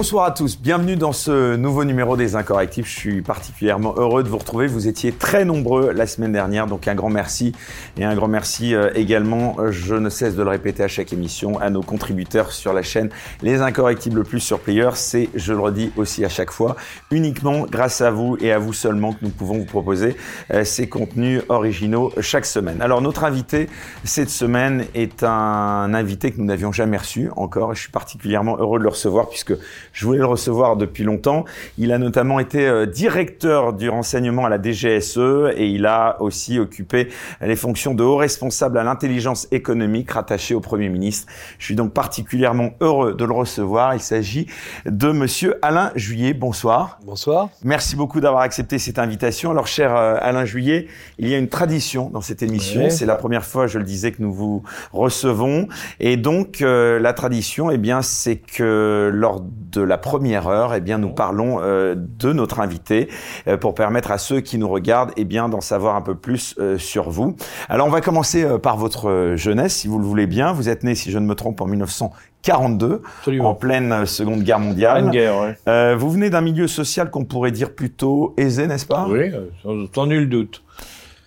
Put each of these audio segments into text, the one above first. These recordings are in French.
Bonsoir à tous, bienvenue dans ce nouveau numéro des Incorrectifs. Je suis particulièrement heureux de vous retrouver. Vous étiez très nombreux la semaine dernière, donc un grand merci. Et un grand merci euh, également, je ne cesse de le répéter à chaque émission, à nos contributeurs sur la chaîne Les Incorrectibles Plus sur Player. C'est, je le redis aussi à chaque fois, uniquement grâce à vous et à vous seulement que nous pouvons vous proposer euh, ces contenus originaux chaque semaine. Alors notre invité cette semaine est un invité que nous n'avions jamais reçu encore. Je suis particulièrement heureux de le recevoir puisque je voulais le recevoir depuis longtemps. Il a notamment été euh, directeur du renseignement à la DGSE et il a aussi occupé les fonctions de haut responsable à l'intelligence économique rattaché au Premier ministre. Je suis donc particulièrement heureux de le recevoir. Il s'agit de monsieur Alain Juillet. Bonsoir. Bonsoir. Merci beaucoup d'avoir accepté cette invitation. Alors, cher euh, Alain Juillet, il y a une tradition dans cette émission. C'est la première fois, je le disais, que nous vous recevons. Et donc, euh, la tradition, eh bien, c'est que lors de la première heure, eh bien, nous parlons euh, de notre invité euh, pour permettre à ceux qui nous regardent, eh bien, d'en savoir un peu plus euh, sur vous. Alors, on va commencer par votre jeunesse, si vous le voulez bien. Vous êtes né, si je ne me trompe, en 1942, en pleine Seconde Guerre mondiale. Guerre, ouais. vous venez d'un milieu social qu'on pourrait dire plutôt aisé, n'est-ce pas? Oui, sans, sans nul doute.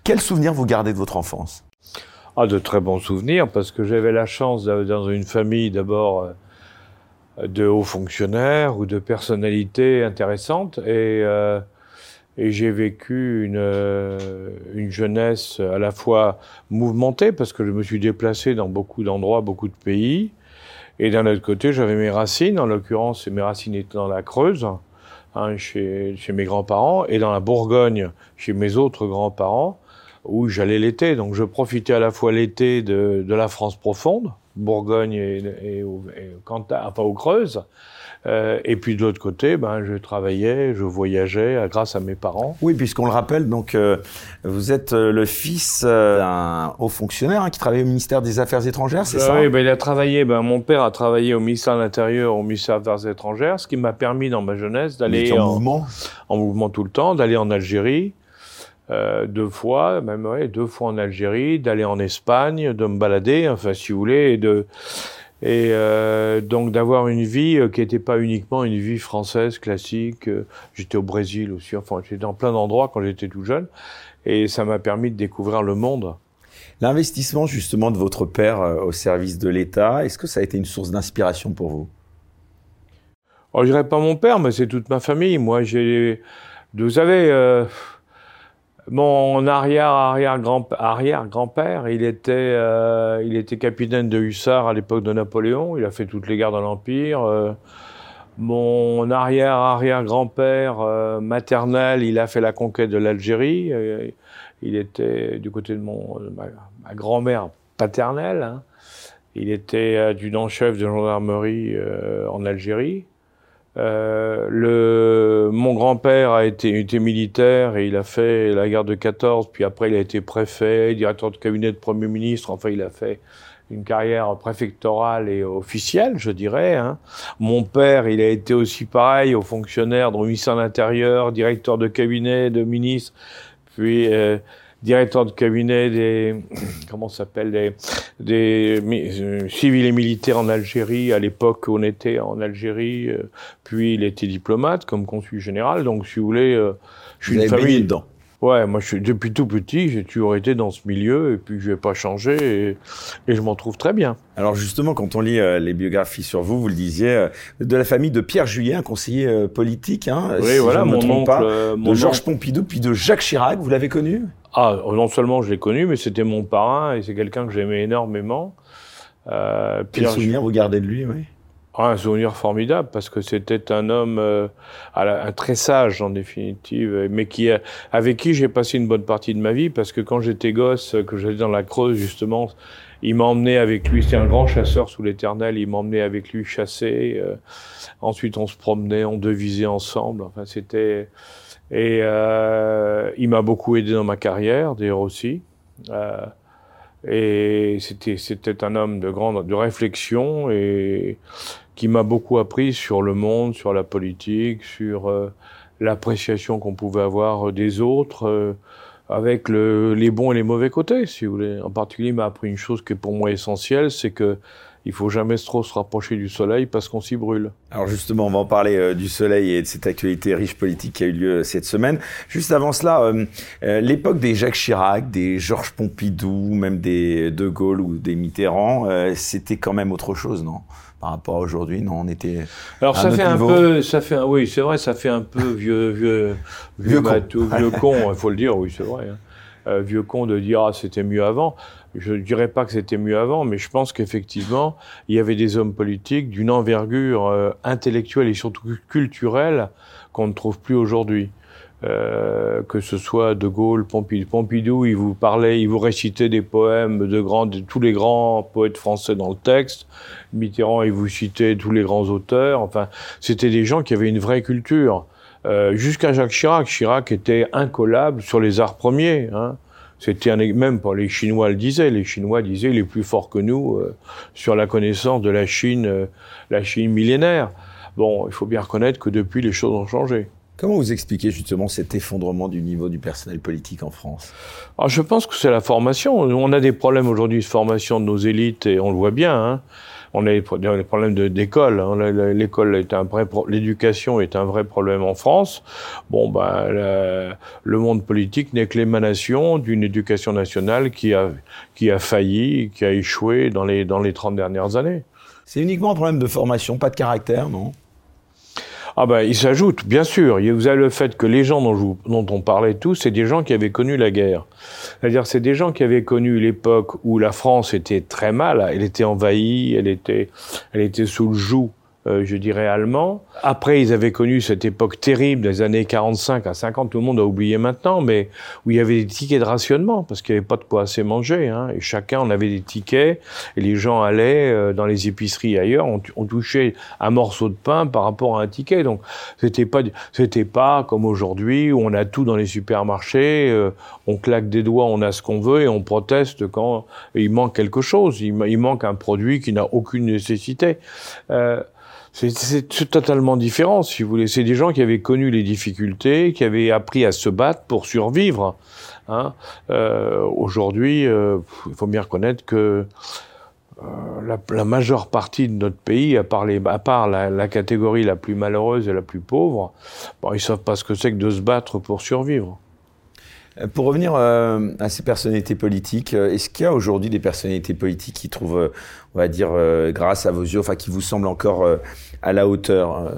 Quels souvenirs vous gardez de votre enfance? Ah, de très bons souvenirs, parce que j'avais la chance d'avoir dans une famille d'abord de hauts fonctionnaires ou de personnalités intéressantes. Et, euh, et j'ai vécu une, euh, une jeunesse à la fois mouvementée parce que je me suis déplacé dans beaucoup d'endroits, beaucoup de pays. Et d'un autre côté j'avais mes racines, en l'occurrence mes racines étaient dans la Creuse hein, chez, chez mes grands-parents et dans la Bourgogne chez mes autres grands-parents où j'allais l'été. Donc je profitais à la fois l'été de, de la France profonde Bourgogne et, et, et Cantal, enfin aux Creuses. Euh, et puis de l'autre côté, ben, je travaillais, je voyageais grâce à mes parents. Oui, puisqu'on le rappelle, donc euh, vous êtes euh, le fils euh, d'un haut fonctionnaire hein, qui travaillait au ministère des Affaires étrangères, c'est ça? Oui, ben, il a travaillé. Ben, mon père a travaillé au ministère de l'Intérieur, au ministère des Affaires étrangères, ce qui m'a permis dans ma jeunesse d'aller en, en mouvement, en mouvement tout le temps, d'aller en Algérie. Euh, deux fois, même ouais, deux fois en Algérie, d'aller en Espagne, de me balader, enfin si vous voulez, et de et euh, donc d'avoir une vie qui n'était pas uniquement une vie française classique. J'étais au Brésil aussi, enfin j'étais dans plein d'endroits quand j'étais tout jeune, et ça m'a permis de découvrir le monde. L'investissement justement de votre père au service de l'État, est-ce que ça a été une source d'inspiration pour vous? Oh, Je dirais pas mon père, mais c'est toute ma famille. Moi, j'ai, vous savez. Euh, mon arrière arrière grand arrière grand-père, il était euh, il était capitaine de hussards à l'époque de Napoléon. Il a fait toutes les guerres de l'empire. Euh, mon arrière arrière grand-père euh, maternel, il a fait la conquête de l'Algérie. Euh, il était du côté de mon de ma, grand-mère paternelle. Hein. Il était adjudant-chef de gendarmerie en Algérie. Euh, le, mon grand-père a été, été militaire et il a fait la guerre de 14, puis après il a été préfet, directeur de cabinet de Premier ministre, enfin il a fait une carrière préfectorale et officielle, je dirais. Hein. Mon père, il a été aussi pareil, au fonctionnaire dans le ministère de l'Intérieur, directeur de cabinet de ministre, puis euh, directeur de cabinet des comment s'appelle des, des euh, civils et militaires en Algérie. À l'époque où on était en Algérie euh, puis il était diplomate comme consul général. Donc si vous voulez euh, je suis vous une famille. dedans. Ouais moi je suis depuis tout petit j'ai toujours été dans ce milieu et puis je vais pas changer et, et je m'en trouve très bien. Alors justement, quand on lit euh, les biographies sur vous, vous le disiez, euh, de la famille de Pierre Juillet, un conseiller euh, politique, hein, oui, si voilà, je mon oncle, pas, de Georges. Pompidou, puis de Jacques Chirac, vous l'avez connu? Ah, non seulement je l'ai connu, mais c'était mon parrain et c'est quelqu'un que j'aimais énormément. Euh, Quel souvenir vous gardez de lui oui? Ah, un souvenir formidable parce que c'était un homme, euh, à la- un très sage en définitive, mais qui avec qui j'ai passé une bonne partie de ma vie parce que quand j'étais gosse, que j'étais dans la Creuse justement, il m'emmenait avec lui. C'était un grand chasseur sous l'Éternel. Il m'emmenait avec lui chasser. euh, ensuite, on se promenait, on devisait ensemble. Enfin, c'était et euh, il m'a beaucoup aidé dans ma carrière, d'ailleurs aussi. Euh, et c'était un homme de grande de réflexion et qui m'a beaucoup appris sur le monde, sur la politique, sur euh, l'appréciation qu'on pouvait avoir des autres, euh, avec le, les bons et les mauvais côtés, si vous voulez. En particulier, il m'a appris une chose qui est pour moi essentielle, c'est que il faut jamais trop se rapprocher du soleil parce qu'on s'y brûle. Alors justement, on va en parler euh, du soleil et de cette actualité riche politique qui a eu lieu euh, cette semaine. Juste avant cela, euh, l'époque des Jacques Chirac, des Georges Pompidou, même des De Gaulle ou des Mitterrand, c'était quand même autre chose, non? Par rapport à aujourd'hui, non, on était. Alors ça fait un peu, ça fait, oui, c'est vrai, ça fait un peu vieux, vieux, vieux, vieux con, il faut le dire, oui, c'est vrai. Hein. vieux con de dire ah c'était mieux avant je ne dirais pas que c'était mieux avant, mais je pense qu'effectivement, il y avait des hommes politiques d'une envergure euh, intellectuelle et surtout culturelle qu'on ne trouve plus aujourd'hui. Euh, que ce soit De Gaulle, Pompidou, Pompidou, il vous parlait, il vous récitait des poèmes de, grands, de tous les grands poètes français dans le texte. Mitterrand, il vous citait tous les grands auteurs. Enfin, c'était des gens qui avaient une vraie culture. Euh, Jusqu'à Jacques Chirac. Chirac était incollable sur les arts premiers. Hein. C'était même pour les Chinois le disaient. Les Chinois disaient il est plus fort que nous euh, sur la connaissance de la Chine, euh, la Chine millénaire. Bon, il faut bien reconnaître que depuis les choses ont changé. Comment vous expliquez justement cet effondrement du niveau du personnel politique en France? Alors, Je pense que c'est la formation. On a des problèmes aujourd'hui de formation de nos élites et on le voit bien. Hein on a des problèmes d'école. Hein. L'école est un vrai, l'éducation est un vrai problème en France. Bon, ben, le monde politique n'est que l'émanation d'une éducation nationale qui a, qui a failli, qui a échoué dans les, dans les 30 dernières années. C'est uniquement un problème de formation, pas de caractère, non? Ah ben, il s'ajoute, bien sûr. Vous avez le fait que les gens dont, dont on parlait tous, c'est des gens qui avaient connu la guerre. C'est-à-dire, c'est des gens qui avaient connu l'époque où la France était très mal. Elle était envahie, elle était, elle était sous le joug euh, je dirais, allemand. Après, ils avaient connu cette époque terrible des années 45 à 50, tout le monde a oublié maintenant, mais où il y avait des tickets de rationnement, parce qu'il n'y avait pas de quoi assez manger. Hein, et chacun, on avait des tickets, et les gens allaient euh, dans les épiceries ailleurs, on, on, touchait un morceau de pain par rapport à un ticket. Donc, c'était pas, c'était pas comme aujourd'hui, où on a tout dans les supermarchés, euh, on claque des doigts, on a ce qu'on veut, et on proteste quand il manque quelque chose, il, il manque un produit qui n'a aucune nécessité. Euh, c'est totalement différent, si vous voulez. C'est des gens qui avaient connu les difficultés, qui avaient appris à se battre pour survivre. Hein. Euh, Aujourd'hui, euh, il faut bien reconnaître que euh, la, la, majeure partie de notre pays, à part, les, à part la, la, catégorie la plus malheureuse et la plus pauvre, bon, ils savent pas ce que c'est que de se battre pour survivre. Euh, pour revenir euh, à ces personnalités politiques, euh, est-ce qu'il y a aujourd'hui des personnalités politiques qui trouvent, on va dire, grâce à vos yeux, enfin qui vous semblent encore à la hauteur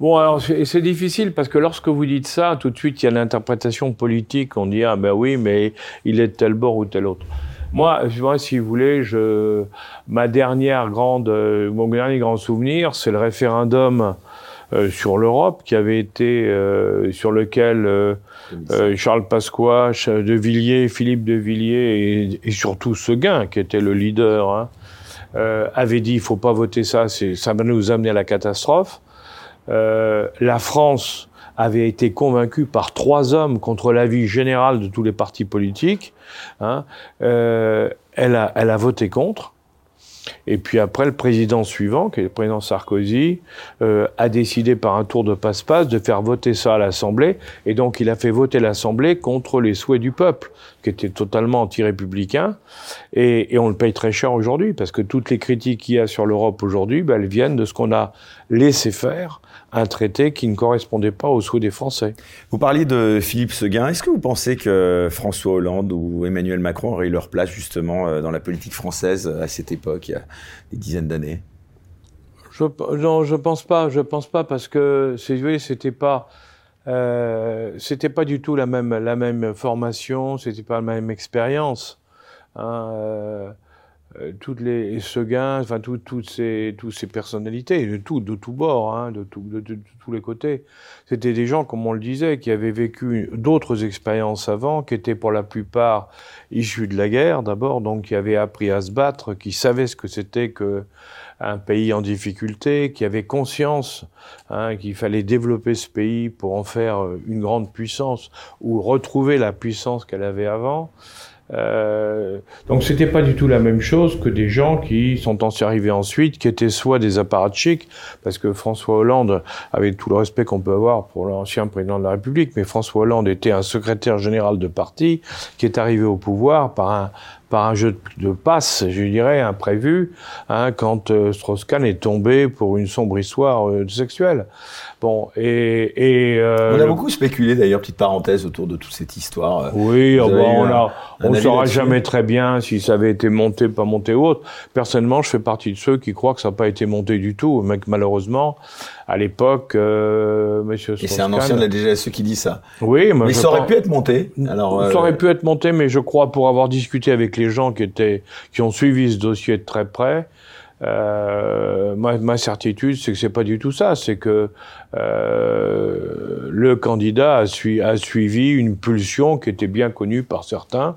Bon, alors c'est difficile parce que lorsque vous dites ça, tout de suite il y a l'interprétation politique. On dit ah ben oui, mais il est de tel bord ou tel autre. Moi, moi, si vous voulez, je, ma dernière grande, mon dernier grand souvenir, c'est le référendum euh, sur l'Europe, qui avait été euh, sur lequel euh, Charles Pasqua, de Villiers, Philippe de Villiers et, et, surtout Seguin, qui était le leader, hein, avait dit il faut pas voter ça, ça va nous amener à la catastrophe. la France avait été convaincue par trois hommes contre l'avis général de tous les partis politiques. Hein, elle, a, elle a voté contre. Et puis après, le président suivant, qui est le président Sarkozy, euh, a décidé par un tour de passe-passe de faire voter ça à l'Assemblée. Et donc, il a fait voter l'Assemblée contre les souhaits du peuple, qui était totalement anti-républicain. Et, et, on le paye très cher aujourd'hui, parce que toutes les critiques qu'il y a sur l'Europe aujourd'hui, ben, elles viennent de ce qu'on a laissé faire un traité qui ne correspondait pas aux souhaits des Français. Vous parliez de Philippe Seguin. Est-ce que vous pensez que François Hollande ou Emmanuel Macron auraient eu leur place justement euh, dans la politique française à cette époque, il y a des dizaines d'années? Je, Non, je pense pas. Je pense pas parce que c'était pas. Euh, c'était pas du tout la même la même formation, c'était pas la même expérience. Hein, euh, euh, toutes les Seguin, enfin tout, toutes ces toutes ces personnalités de tout de tous bords, hein, de, tout, de, tous les côtés. C'était des gens, comme on le disait, qui avaient vécu d'autres expériences avant, qui étaient pour la plupart issus de la guerre d'abord, donc qui avaient appris à se battre, qui savaient ce que c'était que un pays en difficulté, qui avaient conscience hein, qu'il fallait développer ce pays pour en faire une grande puissance ou retrouver la puissance qu'elle avait avant. Euh, donc c'était pas du tout la même chose que des gens qui sont arrivés ensuite, qui étaient soit des apparatchiks, parce que François Hollande, avec tout le respect qu'on peut avoir pour l'ancien président de la République, mais François Hollande était un secrétaire général de parti qui est arrivé au pouvoir par un par un jeu de passe, je dirais, imprévu, hein, quand euh, Strauss-Kahn est tombé pour une sombre histoire euh, sexuelle. Bon, et... et euh, on a beaucoup spéculé, d'ailleurs, petite parenthèse, autour de toute cette histoire. Oui, oh, bon, on ne saura jamais très bien si ça avait été monté, pas monté ou autre. Personnellement, je fais partie de ceux qui croient que ça n'a pas été monté du tout, mais que malheureusement, à l'époque, euh, Monsieur Et c'est un ancien de la DGSE qui dit ça. Oui, mais ça aurait pu être monté. Alors, ça aurait pu être monté, mais je crois, pour avoir discuté avec les gens qui étaient, qui ont suivi ce dossier de très près, euh, ma, ma, certitude, c'est que c'est pas du tout ça. C'est que euh, le candidat a, a, suivi une pulsion qui était bien connue par certains.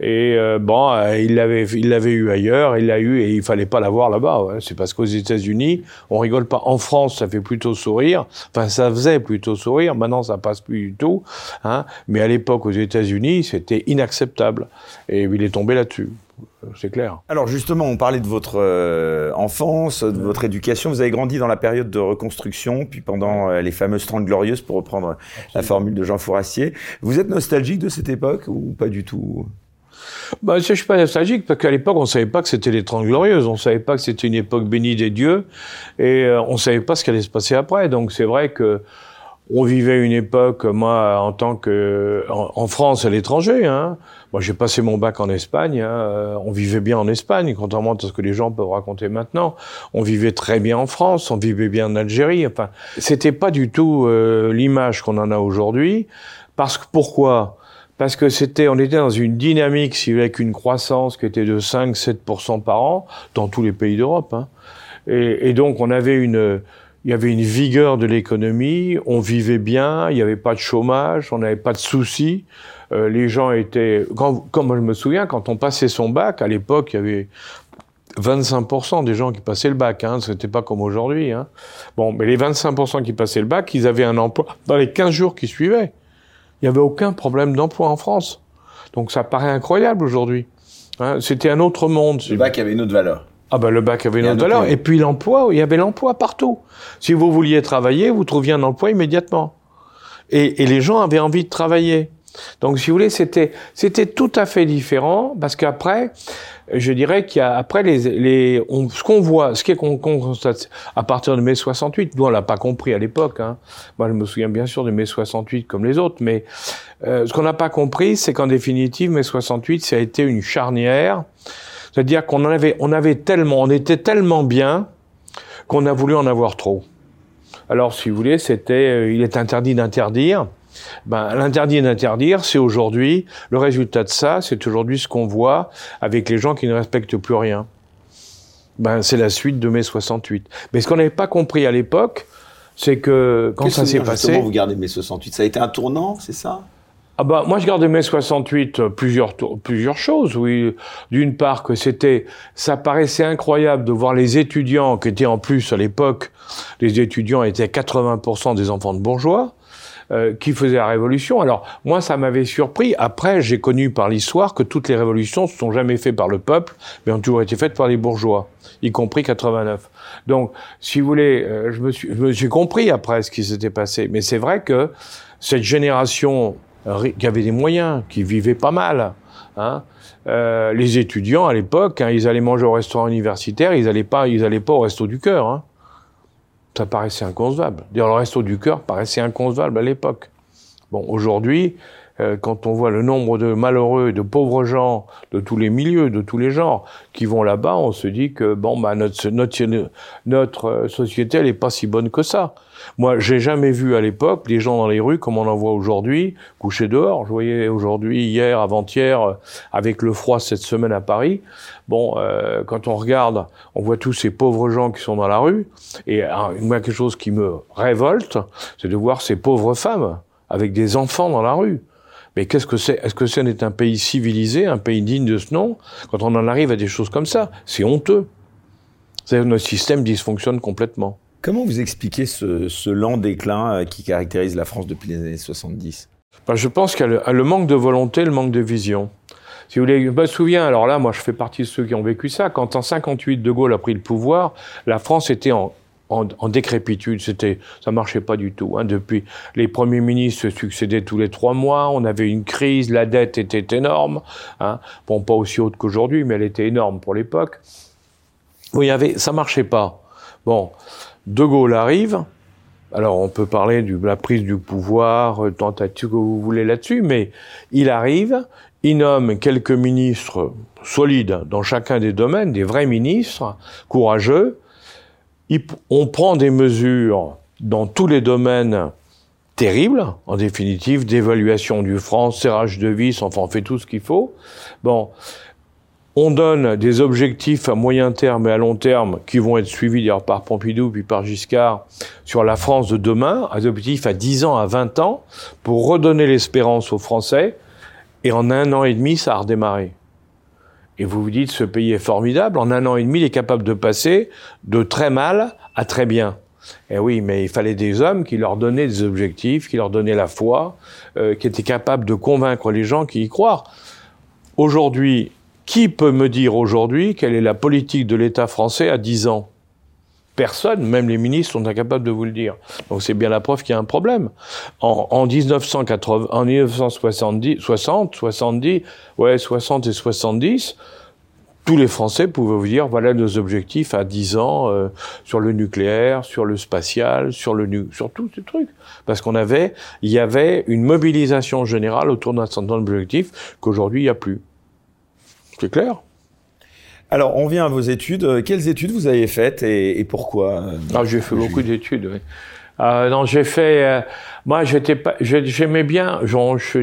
Et euh, bon, euh, il l'avait, il l'avait eu ailleurs, il l'a eu et il fallait pas l'avoir là-bas. Ouais. C'est parce qu'aux États-Unis, on rigole pas. En France, ça fait plutôt sourire. Enfin, ça faisait plutôt sourire. Maintenant, ça passe plus du tout. Hein. Mais à l'époque, aux États-Unis, c'était inacceptable. Et il est tombé là-dessus c'est clair. Alors justement, on parlait de votre euh, enfance, de votre éducation. Vous avez grandi dans la période de reconstruction, puis pendant euh, les fameuses Trente Glorieuses, pour reprendre la formule de Jean Fourassier. Vous êtes nostalgique de cette époque ou pas du tout? Bah, je suis pas nostalgique parce qu'à l'époque, on savait pas que c'était les Trente Glorieuses. On savait pas que c'était une époque bénie des dieux et euh, on savait pas ce qui allait se passer après. Donc c'est vrai que on vivait une époque, moi, en tant que en, France à l'étranger. Hein. Moi, j'ai passé mon bac en Espagne. Hein. Euh, on vivait bien en Espagne, contrairement à ce que les gens peuvent raconter maintenant. On vivait très bien en France, on vivait bien en Algérie. Enfin, c'était pas du tout euh, l'image qu'on en a aujourd'hui. Parce que pourquoi? Parce que c'était, on était dans une dynamique, si avec une croissance qui était de 5-7% par an dans tous les pays d'Europe. Hein. Et, et, donc, on avait une, il y avait une vigueur de l'économie, on vivait bien, il n'y avait pas de chômage, on n'avait pas de soucis. Euh, les gens étaient, quand, comme je me souviens, quand on passait son bac, à l'époque, il y avait 25% des gens qui passaient le bac, hein, c'était pas comme aujourd'hui. Hein. Bon, mais les 25% qui passaient le bac, ils avaient un emploi dans les 15 jours qui suivaient. Il n'y avait aucun problème d'emploi en France. Donc ça paraît incroyable aujourd'hui. Hein. C'était un autre monde. Le bac avait une autre valeur. Ah ben le bac avait une autre valeur. Et puis l'emploi, il y avait l'emploi partout. Si vous vouliez travailler, vous trouviez un emploi immédiatement. Et, et, les gens avaient envie de travailler. Donc si vous voulez, c'était c'était tout à fait différent parce qu'après, je dirais qu'il les les on, ce qu'on voit, ce qu'on constate à partir de mai 68, nous on l'a pas compris à l'époque. Hein. Moi je me souviens bien sûr de mai 68 comme les autres, mais euh, ce qu'on n'a pas compris, c'est qu'en définitive mai 68 ça a été une charnière c'est-à-dire qu'on avait, on avait tellement, on était tellement bien qu'on a voulu en avoir trop. Alors, si vous voulez, c'était, euh, il est interdit d'interdire. Ben, l'interdit d'interdire, c'est aujourd'hui, le résultat de ça, c'est aujourd'hui ce qu'on voit avec les gens qui ne respectent plus rien. Ben, c'est la suite de mai 68. Mais ce qu'on n'avait pas compris à l'époque, c'est que quand ça s'est passé. vous gardez mai 68 Ça a été un tournant, c'est ça? Ah bah moi je garde mai 68 euh, plusieurs plusieurs choses oui d'une part que c'était ça paraissait incroyable de voir les étudiants qui étaient en plus à l'époque les étudiants étaient 80% des enfants de bourgeois euh, qui faisaient la révolution. Alors moi, ça m'avait surpris. Après, j'ai connu par l'histoire que toutes les révolutions ne sont jamais faites par le peuple, mais ont toujours été faites par les bourgeois, y compris 89. Donc, si vous voulez, euh, je me suis, j'ai compris après ce qui s'était passé. Mais c'est vrai que cette génération qui avaient des moyens, qui vivaient pas mal. Hein. Euh, les étudiants à l'époque, hein, ils allaient manger au restaurant universitaire, ils allaient pas, ils allaient pas au resto du cœur. Hein. Ça paraissait inconcevable. Dire le resto du cœur paraissait inconcevable à l'époque. Bon, aujourd'hui, euh, quand on voit le nombre de malheureux, de pauvres gens, de tous les milieux, de tous les genres, qui vont là-bas, on se dit que bon, bah, notre, notre, euh, société, elle est pas si bonne que ça. Moi, j'ai jamais vu à l'époque des gens dans les rues comme on en voit aujourd'hui, couchés dehors. Je voyais aujourd'hui, hier, avant-hier, euh, avec le froid cette semaine à Paris. Bon, euh, quand on regarde, on voit tous ces pauvres gens qui sont dans la rue. Et moi, quelque chose qui me révolte, c'est de voir ces pauvres femmes avec des enfants dans la rue. Mais qu'est-ce que c'est? Est-ce que ce n'est un pays civilisé, un pays digne de ce nom? Quand on en arrive à des choses comme ça, c'est honteux. Notre système dysfonctionne complètement. Comment vous expliquez ce, lent déclin euh, qui caractérise la France depuis les années 70 ben, Je pense qu'il y a le, manque de volonté, le manque de vision. Si vous voulez, je me souviens, alors là, moi je fais partie de ceux qui ont vécu ça, quand en 58 De Gaulle a pris le pouvoir, la France était en, en, décrépitude, c'était, ça marchait pas du tout. Hein. Depuis, les premiers ministres se succédaient tous les trois mois, on avait une crise, la dette était énorme, hein. bon pas aussi haute qu'aujourd'hui, mais elle était énorme pour l'époque. Oui, il y avait, ça marchait pas. Bon, De Gaulle arrive, alors on peut parler de la prise du pouvoir, euh, tentative que vous voulez là-dessus, mais il arrive, il nomme quelques ministres solides dans chacun des domaines, des vrais ministres, courageux. on prend des mesures dans tous les domaines terribles, en définitive, d'évaluation du franc, serrage de vis, enfin on fait tout ce qu'il faut. Bon, on donne des objectifs à moyen terme et à long terme qui vont être suivis d'ailleurs par Pompidou puis par Giscard sur la France de demain, des objectifs à 10 ans, à 20 ans, pour redonner l'espérance aux Français. Et en un an et demi, ça a redémarré. Et vous vous dites, ce pays est formidable. En un an et demi, il est capable de passer de très mal à très bien. Eh oui, mais il fallait des hommes qui leur donnaient des objectifs, qui leur donnaient la foi, euh, qui étaient capables de convaincre les gens qui y croient. Aujourd'hui, qui peut me dire aujourd'hui quelle est la politique de l'État français à 10 ans? Personne, même les ministres sont incapables de vous le dire. Donc c'est bien la preuve qu'il y a un problème. En, en 1980, en 1970, 60, 70, ouais, 60 et 70, tous les Français pouvaient vous dire voilà nos objectifs à 10 ans euh, sur le nucléaire, sur le spatial, sur le nu sur tous ces trucs parce qu'on avait il y avait une mobilisation générale autour d'un certain nombre d'objectifs qu'aujourd'hui il n'y a plus. C'est clair alors, on vient à vos études. Euh, quelles études vous avez faites et, pourquoi euh, ah, J'ai fait beaucoup d'études, oui. Euh, non, j'ai fait. Euh, moi, j'étais pas. J'aimais bien.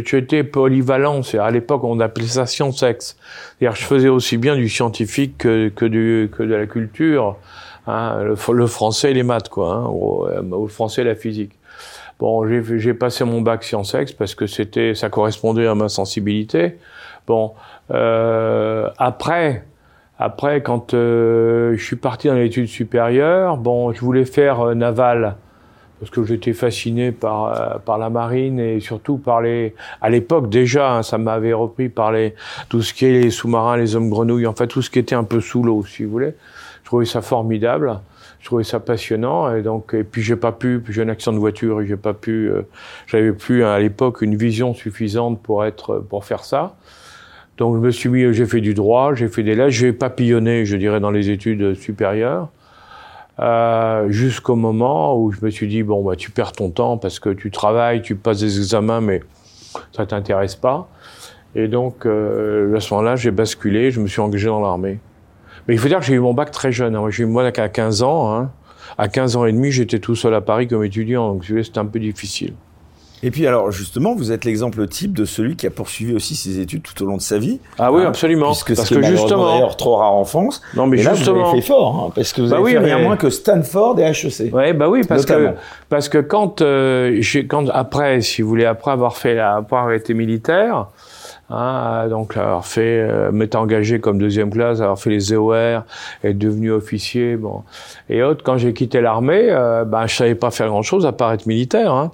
J'étais polyvalent. C'est à l'époque on appelait ça science-sexe. C'est-à-dire, je faisais aussi bien du scientifique que, que, du, que de la culture. Hein, le, français et les maths, quoi. Hein, au, français et la physique. Bon, j'ai passé mon bac science-sexe parce que c'était, ça correspondait à ma sensibilité. Bon, euh, après, après, quand euh, je suis parti dans l'étude supérieure, bon, je voulais faire euh, naval parce que j'étais fasciné par euh, par la marine et surtout par les à l'époque déjà hein, ça m'avait repris par les tout ce qui est les sous-marins les hommes grenouilles en fait tout ce qui était un peu sous l'eau si vous voulez. Je trouvais ça formidable je trouvais ça passionnant et donc et puis j'ai pas pu j'ai un accident de voiture et j'ai pas pu j'avais plus à l'époque une vision suffisante pour être pour faire ça donc je me suis mis, j'ai fait du droit, j'ai fait des lettres, j'ai papillonné, je dirais, dans les études supérieures, euh, jusqu'au moment où je me suis dit bon bah tu perds ton temps parce que tu travailles, tu passes des examens, mais ça t'intéresse pas. Et donc euh, à ce moment-là, j'ai basculé, je me suis engagé dans l'armée. Mais il faut dire que j'ai eu mon bac très jeune. Hein. J'ai eu moi à 15 ans. Hein. À 15 ans et demi, j'étais tout seul à Paris comme étudiant, donc c'était un peu difficile. Et puis alors justement, vous êtes l'exemple type de celui qui a poursuivi aussi ses études tout au long de sa vie. Ah oui, hein, absolument. Puisque parce que justement, d'ailleurs trop rare en France. Non, mais justement, vous avez fait fort, hein, parce que vous bah avez fait rien moins que Stanford et HEC. Ouais, bah oui, parce que parce que quand euh, quand après, si vous voulez, après avoir fait la, après avoir été militaire. Hein, donc avoir fait, euh, m'être engagé comme deuxième classe, avoir fait les EOR, être devenu officier, bon, et autres. Quand j'ai quitté l'armée, euh, ben je savais pas faire grand chose à part être militaire. Hein.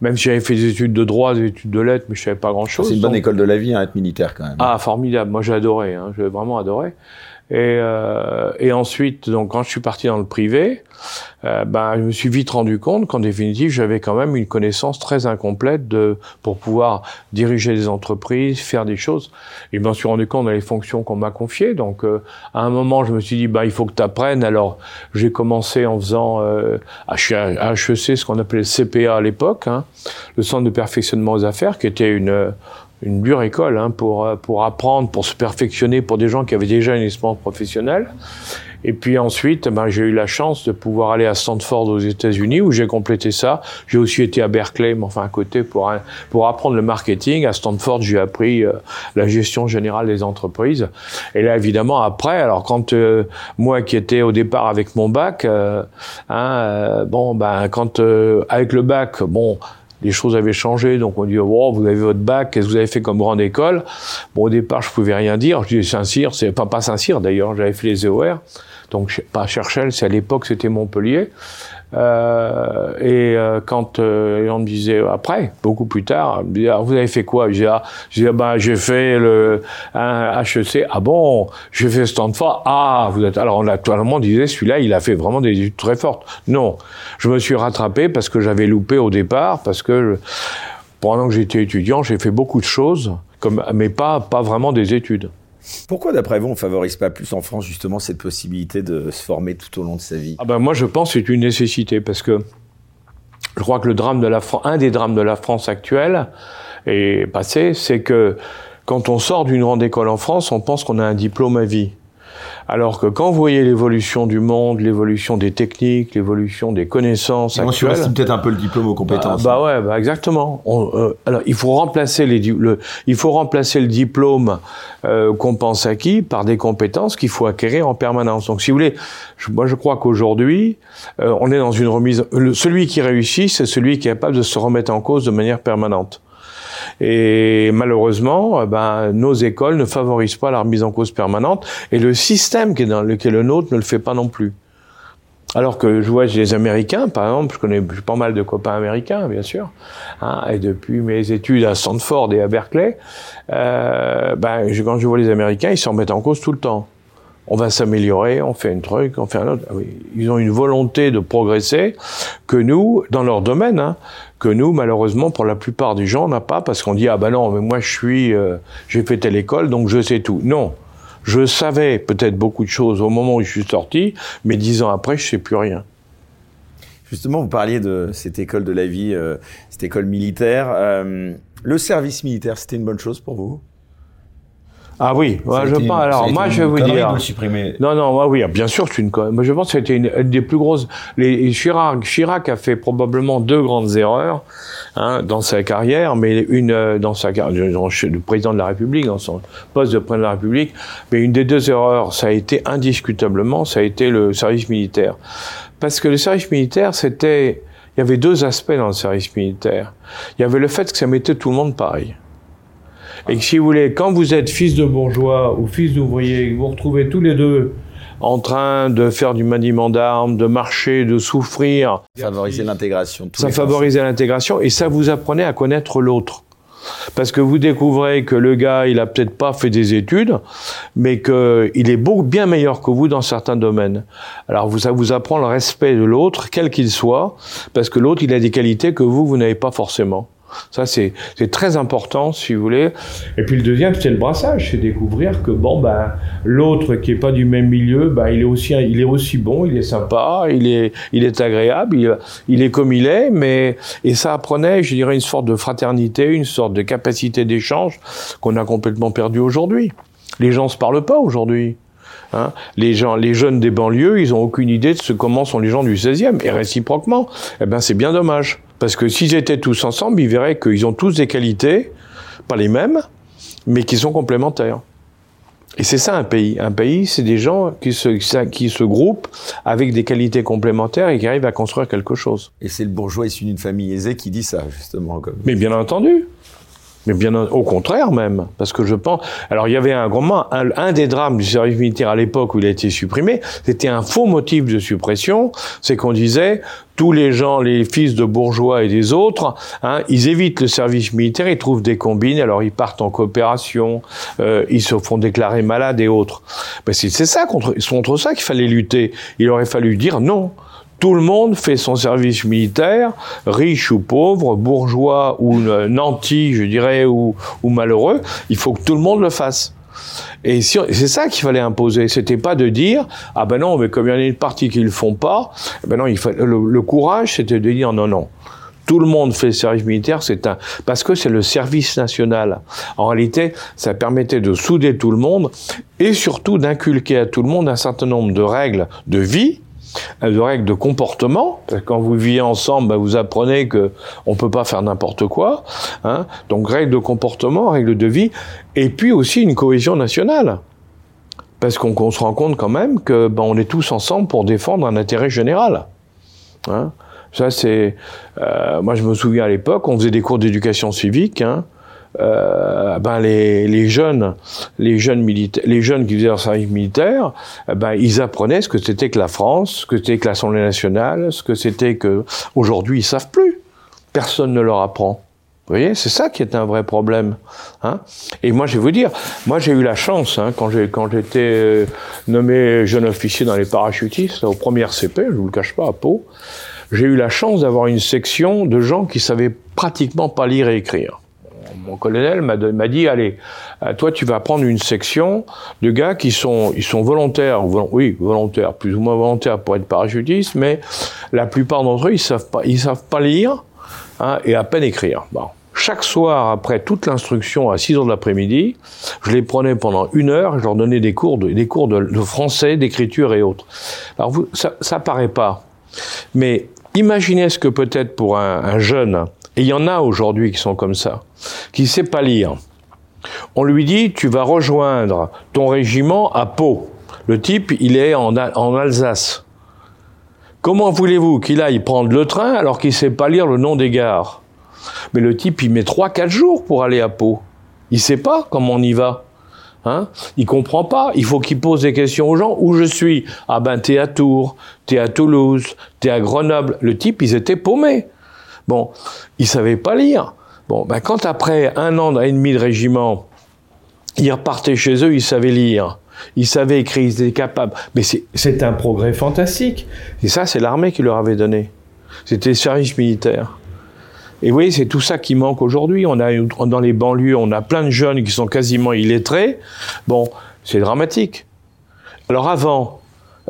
Même si j'avais fait des études de droit, des études de lettres, mais je savais pas grand-chose. C'est une bonne école de la vie, hein, être militaire quand même. Ah, formidable. Moi, j'ai adoré. Hein. J'ai vraiment adoré. Et, euh, et ensuite, donc, quand je suis parti dans le privé, euh, ben, je me suis vite rendu compte qu'en définitive, j'avais quand même une connaissance très incomplète de, pour pouvoir diriger des entreprises, faire des choses. Et je m'en suis rendu compte dans les fonctions qu'on m'a confiées. Donc, euh, à un moment, je me suis dit, ben, il faut que tu apprennes. Alors, j'ai commencé en faisant euh, à HEC, ce qu'on appelait le CPA à l'époque, hein, le Centre de perfectionnement aux affaires, qui était une une dure école hein, pour, euh, pour apprendre, pour se perfectionner pour des gens qui avaient déjà une expérience professionnelle. Et puis ensuite, ben, j'ai eu la chance de pouvoir aller à Stanford aux États-Unis où j'ai complété ça. J'ai aussi été à Berkeley, mais enfin à côté pour pour apprendre le marketing. À Stanford, j'ai appris euh, la gestion générale des entreprises. Et là, évidemment, après, alors quand euh, moi qui étais au départ avec mon bac, hein, bon, ben quand avec le bac, bon les choses avaient changé, donc on dit oh, vous avez votre bac, qu'est-ce que vous avez fait comme grande école? Bon, au départ, je pouvais rien dire. Je dis Saint-Cyr, c'est pas pas Saint-Cyr d'ailleurs, j'avais fait les EOR, donc pas Cherchel, c'est à l'époque c'était Montpellier. Euh, et euh, quand euh, on me disait après, beaucoup plus tard, me disait, vous avez fait quoi? J'ai ah, ah, ben, j'ai fait le un HEC. Ah bon, j'ai fait Stanford. Ah, vous êtes. Alors on a tout le monde disait celui-là, il a fait vraiment des études très fortes. Non, je me suis rattrapé parce que j'avais loupé au départ, parce que pendant que j'étais étudiant, j'ai fait beaucoup de choses, comme mais pas pas vraiment des études. Pourquoi, d'après vous, on ne favorise pas plus en France justement cette possibilité de se former tout au long de sa vie? Ah ben Moi, je pense que c'est une nécessité parce que je crois que le drame de la un des drames de la France actuelle est passé, c'est que quand on sort d'une grande école en France, on pense qu'on a un diplôme à vie. Alors que quand vous voyez l'évolution du monde, l'évolution des techniques, l'évolution des connaissances on actuelles, on peut-être un peu le diplôme aux compétences. Bah, bah ouais, bah exactement. Euh, alors il faut remplacer les, le, il faut remplacer le diplôme euh, qu'on pense acquis par des compétences qu'il faut acquérir en permanence. Donc si vous voulez, moi je crois qu'aujourd'hui euh, on est dans une remise. celui qui réussit, c'est celui qui est capable de se remettre en cause de manière permanente. Et malheureusement, euh, ben, nos écoles ne favorisent pas la remise en cause permanente et le système qui est, dans le, qui est le nôtre ne le fait pas non plus. Alors que je vois les Américains, par exemple, je connais pas mal de copains américains, bien sûr, hein, et depuis mes études à Stanford et à Berkeley, euh, ben, quand je vois les Américains, ils s'en mettent en cause tout le temps. On va s'améliorer, on fait un truc, on fait un autre. Ah oui, ils ont une volonté de progresser que nous, dans leur domaine, hein, que nous, malheureusement, pour la plupart des gens, on n'a pas parce qu'on dit ah ben non, mais moi je suis, euh, j'ai fait telle école, donc je sais tout. Non, je savais peut-être beaucoup de choses au moment où je suis sorti, mais dix ans après, je sais plus rien. Justement, vous parliez de cette école de la vie, euh, cette école militaire. Euh, le service militaire, c'était une bonne chose pour vous? Ah oui, je pense. Alors moi, je vais vous dire. Non, non, oui, bien sûr, c'est une. Moi, je pense que c'était une, des plus grosses. Les Chirac, Chirac a fait probablement deux grandes erreurs hein, dans sa carrière, mais une euh, dans sa carrière, le président de la République, dans son poste de président de la République. Mais une des deux erreurs, ça a été indiscutablement, ça a été le service militaire, parce que le service militaire, c'était, il y avait deux aspects dans le service militaire. Il y avait le fait que ça mettait tout le monde pareil. Et que si vous voulez, quand vous êtes fils de bourgeois ou fils d'ouvrier, vous vous retrouvez tous les deux en train de faire du maniement d'armes, de marcher, de souffrir. Favoriser l'intégration. Ça favorisait l'intégration et ça vous apprenait à connaître l'autre. Parce que vous découvrez que le gars, il a peut-être pas fait des études, mais qu'il est beaucoup bien meilleur que vous dans certains domaines. Alors ça vous apprend le respect de l'autre, quel qu'il soit, parce que l'autre, il a des qualités que vous, vous n'avez pas forcément. Ça, c'est très important, si vous voulez. Et puis le deuxième, c'est le brassage, c'est découvrir que bon, ben, l'autre qui est pas du même milieu, ben, il est aussi, il est aussi bon, il est sympa, il est, il est agréable, il, il est comme il est, mais et ça apprenait, je dirais, une sorte de fraternité, une sorte de capacité d'échange qu'on a complètement perdu aujourd'hui. Les gens se parlent pas aujourd'hui. Hein. les gens, les jeunes des banlieues, ils ont aucune idée de ce comment sont les gens du 16e, et réciproquement. Eh ben, c'est bien dommage. Parce que s'ils étaient tous ensemble, ils verraient qu'ils ont tous des qualités, pas les mêmes, mais qui sont complémentaires. Et c'est ça un pays. Un pays, c'est des gens qui se, qui se groupent avec des qualités complémentaires et qui arrivent à construire quelque chose. Et c'est le bourgeois issu d'une famille aisée qui dit ça, justement. Comme... Mais bien entendu. Mais bien au contraire même, parce que je pense. Alors il y avait un grand un, un des drames du service militaire à l'époque où il a été supprimé, c'était un faux motif de suppression, c'est qu'on disait tous les gens, les fils de bourgeois et des autres, hein, ils évitent le service militaire, ils trouvent des combines, alors ils partent en coopération, euh, ils se font déclarer malades et autres. Mais c'est ça contre, contre ça qu'il fallait lutter. Il aurait fallu dire non. Tout le monde fait son service militaire, riche ou pauvre, bourgeois ou nanti, je dirais, ou, ou malheureux. Il faut que tout le monde le fasse. Et c'est ça qu'il fallait imposer. C'était pas de dire ah ben non, mais comme il y en a une partie qui le font pas, eh ben non, il faut, le, courage, c'était de dire non non. Tout le monde fait le service militaire, c'est un parce que c'est le service national. En réalité, ça permettait de souder tout le monde et surtout d'inculquer à tout le monde un certain nombre de règles de vie de règles de comportement. Quand vous vivez ensemble, bah, vous apprenez que on peut pas faire n'importe quoi. Hein. Donc règles de comportement, règles de vie, et puis aussi une cohésion nationale. Parce qu'on se rend compte quand même que bah, on est tous ensemble pour défendre un intérêt général. Hein. Ça c'est, euh, moi je me souviens à l'époque, on faisait des cours d'éducation civique. Hein. Euh, ben les, les, jeunes, les jeunes militaires, les jeunes qui faisaient leur service militaire, eh ben ils apprenaient ce que c'était que la France, ce que c'était que l'Assemblée nationale, ce que c'était que aujourd'hui ils savent plus. Personne ne leur apprend. Vous voyez, c'est ça qui est un vrai problème. Hein et moi, je vais vous dire, moi j'ai eu la chance, hein, quand j'ai quand j'étais euh, nommé jeune officier dans les parachutistes, au premier CP, je vous le cache pas, à Pau, j'ai eu la chance d'avoir une section de gens qui savaient pratiquement pas lire et écrire. Mon colonel m'a dit, allez, euh, toi tu vas prendre une section de gars qui sont, ils sont volontaires, oui, volontaires, plus ou moins volontaires pour être parachutistes, mais la plupart d'entre eux, ils savent pas, ils savent pas lire hein, et à peine écrire. Bon. Chaque soir, après toute l'instruction à 6 heures de l'après-midi, je les prenais pendant une heure je leur donnais des cours de, des cours de, français, d'écriture et autres. Alors vous, ça, ça paraît pas. Mais imaginez ce que peut-être pour un, un jeune, et il y en a aujourd'hui qui sont comme ça, qui sait pas lire. On lui dit, tu vas rejoindre ton régiment à Pau. Le type, il est en, Alsace. Comment voulez-vous qu'il aille prendre le train alors qu'il sait pas lire le nom des gares? Mais le type, il met 3-4 jours pour aller à Pau. Il sait pas comment on y va. Hein? Il comprend pas. Il faut qu'il pose des questions aux gens. Où je suis? Ah ben, t'es à Tours, t'es à Toulouse, t'es à Grenoble. Le type, ils étaient paumés. Bon, ils savaient pas lire. Bon, ben quand après un an et demi de régiment, ils repartaient chez eux, ils savaient lire. Ils savaient écrire, ils étaient capables. Mais c'est un progrès fantastique. Et ça, c'est l'armée qui leur avait donné. C'était le service militaire. Et vous voyez, c'est tout ça qui manque aujourd'hui. On a dans les banlieues, on a plein de jeunes qui sont quasiment illettrés. Bon, c'est dramatique. Alors avant,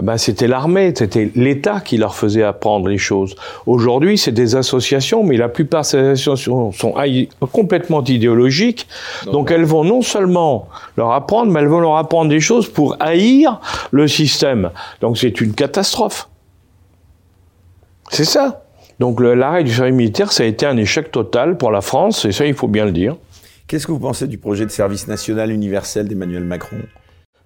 ben c'était l'armée, c'était l'État qui leur faisait apprendre les choses. Aujourd'hui, c'est des associations, mais la plupart de ces associations sont complètement idéologiques. Donc elles vont non seulement leur apprendre, mais elles vont leur apprendre des choses pour haïr le système. Donc c'est une catastrophe. C'est ça. Donc l'arrêt du service militaire, ça a été un échec total pour la France, et ça, il faut bien le dire. Qu'est-ce que vous pensez du projet de service national universel d'Emmanuel Macron?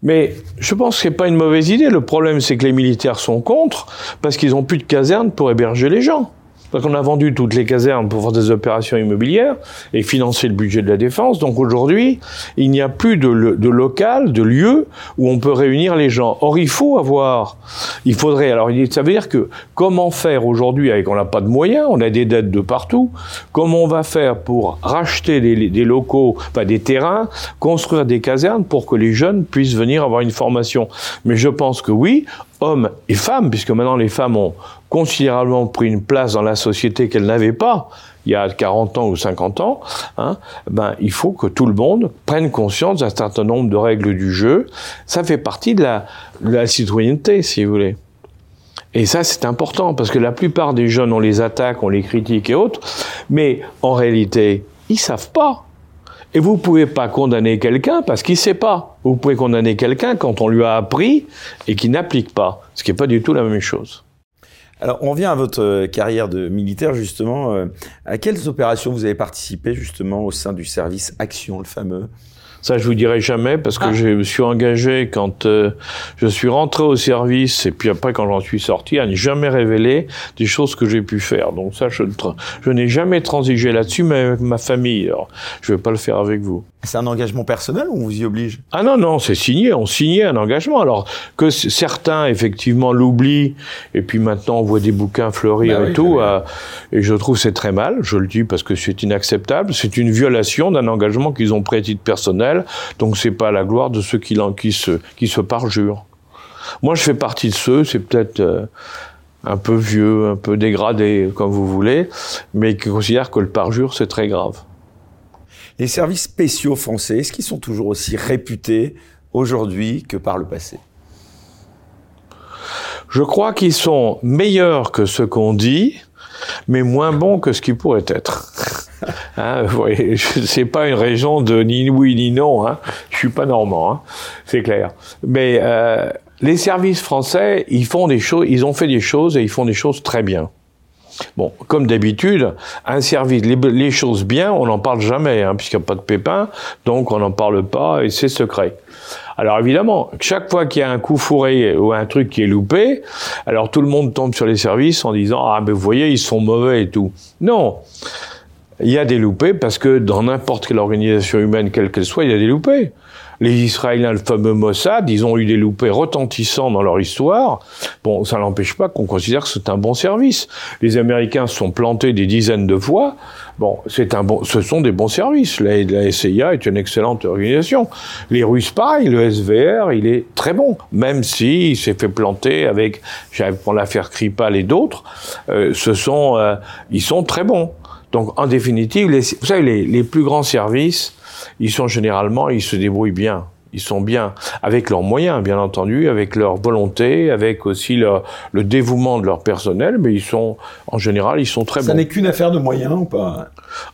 Mais je pense que c'est pas une mauvaise idée. Le problème, c'est que les militaires sont contre parce qu'ils ont plus de casernes pour héberger les gens. Parce qu'on a vendu toutes les casernes pour faire des opérations immobilières et financer le budget de la défense. Donc aujourd'hui, il n'y a plus de, de local, de lieu où on peut réunir les gens. Or, il faut avoir, il faudrait, alors ça veut dire que comment faire aujourd'hui avec, on n'a pas de moyens, on a des dettes de partout, comment on va faire pour racheter des, des locaux, enfin des terrains, construire des casernes pour que les jeunes puissent venir avoir une formation? Mais je pense que oui, hommes et femmes, puisque maintenant les femmes ont considérablement pris une place dans la société qu'elles n'avaient pas il y a 40 ans ou 50 ans, hein, ben, il faut que tout le monde prenne conscience d'un certain nombre de règles du jeu. Ça fait partie de la, de la citoyenneté, si vous voulez. Et ça, c'est important, parce que la plupart des jeunes, on les attaque, on les critique et autres, mais en réalité, ils savent pas. Et vous pouvez pas condamner quelqu'un parce qu'il sait pas. Vous pouvez condamner quelqu'un quand on lui a appris et qui n'applique pas, ce qui n'est pas du tout la même chose. Alors, on revient à votre carrière de militaire, justement. Euh, à quelles opérations vous avez participé, justement, au sein du service Action, le fameux? Ça, je vous dirai jamais parce que ah. je me suis engagé quand euh, je suis rentré au service et puis après quand j'en suis sorti à ne jamais révéler des choses que j'ai pu faire. Donc ça, je, je n'ai jamais transigé là-dessus, mais avec ma famille. Alors, je vais pas le faire avec vous. C'est un engagement personnel ou on vous y oblige? Ah non, non, c'est signé. On signait un engagement. Alors que certains, effectivement, l'oublient, et puis maintenant on voit des bouquins fleurir bah et tout, euh, et je trouve c'est très mal. Je le dis parce que c'est inacceptable. C'est une violation d'un engagement qu'ils ont pris à titre personnel. Donc c'est pas la gloire de ceux qui, qui se, qui se parjurent. Moi, je fais partie de ceux, c'est peut-être euh, un peu vieux, un peu dégradé, comme vous voulez, mais qui considèrent que le parjure, c'est très grave. Les services spéciaux français, est-ce qu'ils sont toujours aussi réputés aujourd'hui que par le passé? Je crois qu'ils sont meilleurs que ce qu'on dit, mais moins bons que ce qu'ils pourraient être. Hein, voyez, c'est pas une région de ni oui ni non. Hein. Je suis pas normand, hein, c'est clair. Mais euh, les services français, ils font des choses, ils ont fait des choses et ils font des choses très bien. Bon, comme d'habitude, un service, les, choses bien, on n'en parle jamais, hein, puisqu'il n'y a pas de pépin, donc on n'en parle pas et c'est secret. Alors évidemment, chaque fois qu'il y a un coup fourré ou un truc qui est loupé, alors tout le monde tombe sur les services en disant ah mais vous voyez ils sont mauvais et tout. Non, Il y a des loupés parce que dans n'importe quelle organisation humaine, quelle qu'elle soit, il y a des loupés. Les Israéliens, le fameux Mossad, ils ont eu des loupés retentissants dans leur histoire. Bon, ça n'empêche pas qu'on considère que c'est un bon service. Les Américains se sont plantés des dizaines de fois. Bon, c'est un bon, ce sont des bons services. La, la SIA est une excellente organisation. Les Russes, pareil, le SVR, il est très bon. Même s'il s'est fait planter avec, j'avais pour l'affaire Kripal et d'autres, euh, ce sont, euh, ils sont très bons. Donc, en définitive, les, vous savez, les, les plus grands services, ils sont généralement, ils se débrouillent bien. Ils sont bien avec leurs moyens, bien entendu, avec leur volonté, avec aussi leur, le dévouement de leur personnel, mais ils sont, en général, ils sont très Ça bons. Ça n'est qu'une affaire de moyens ou pas?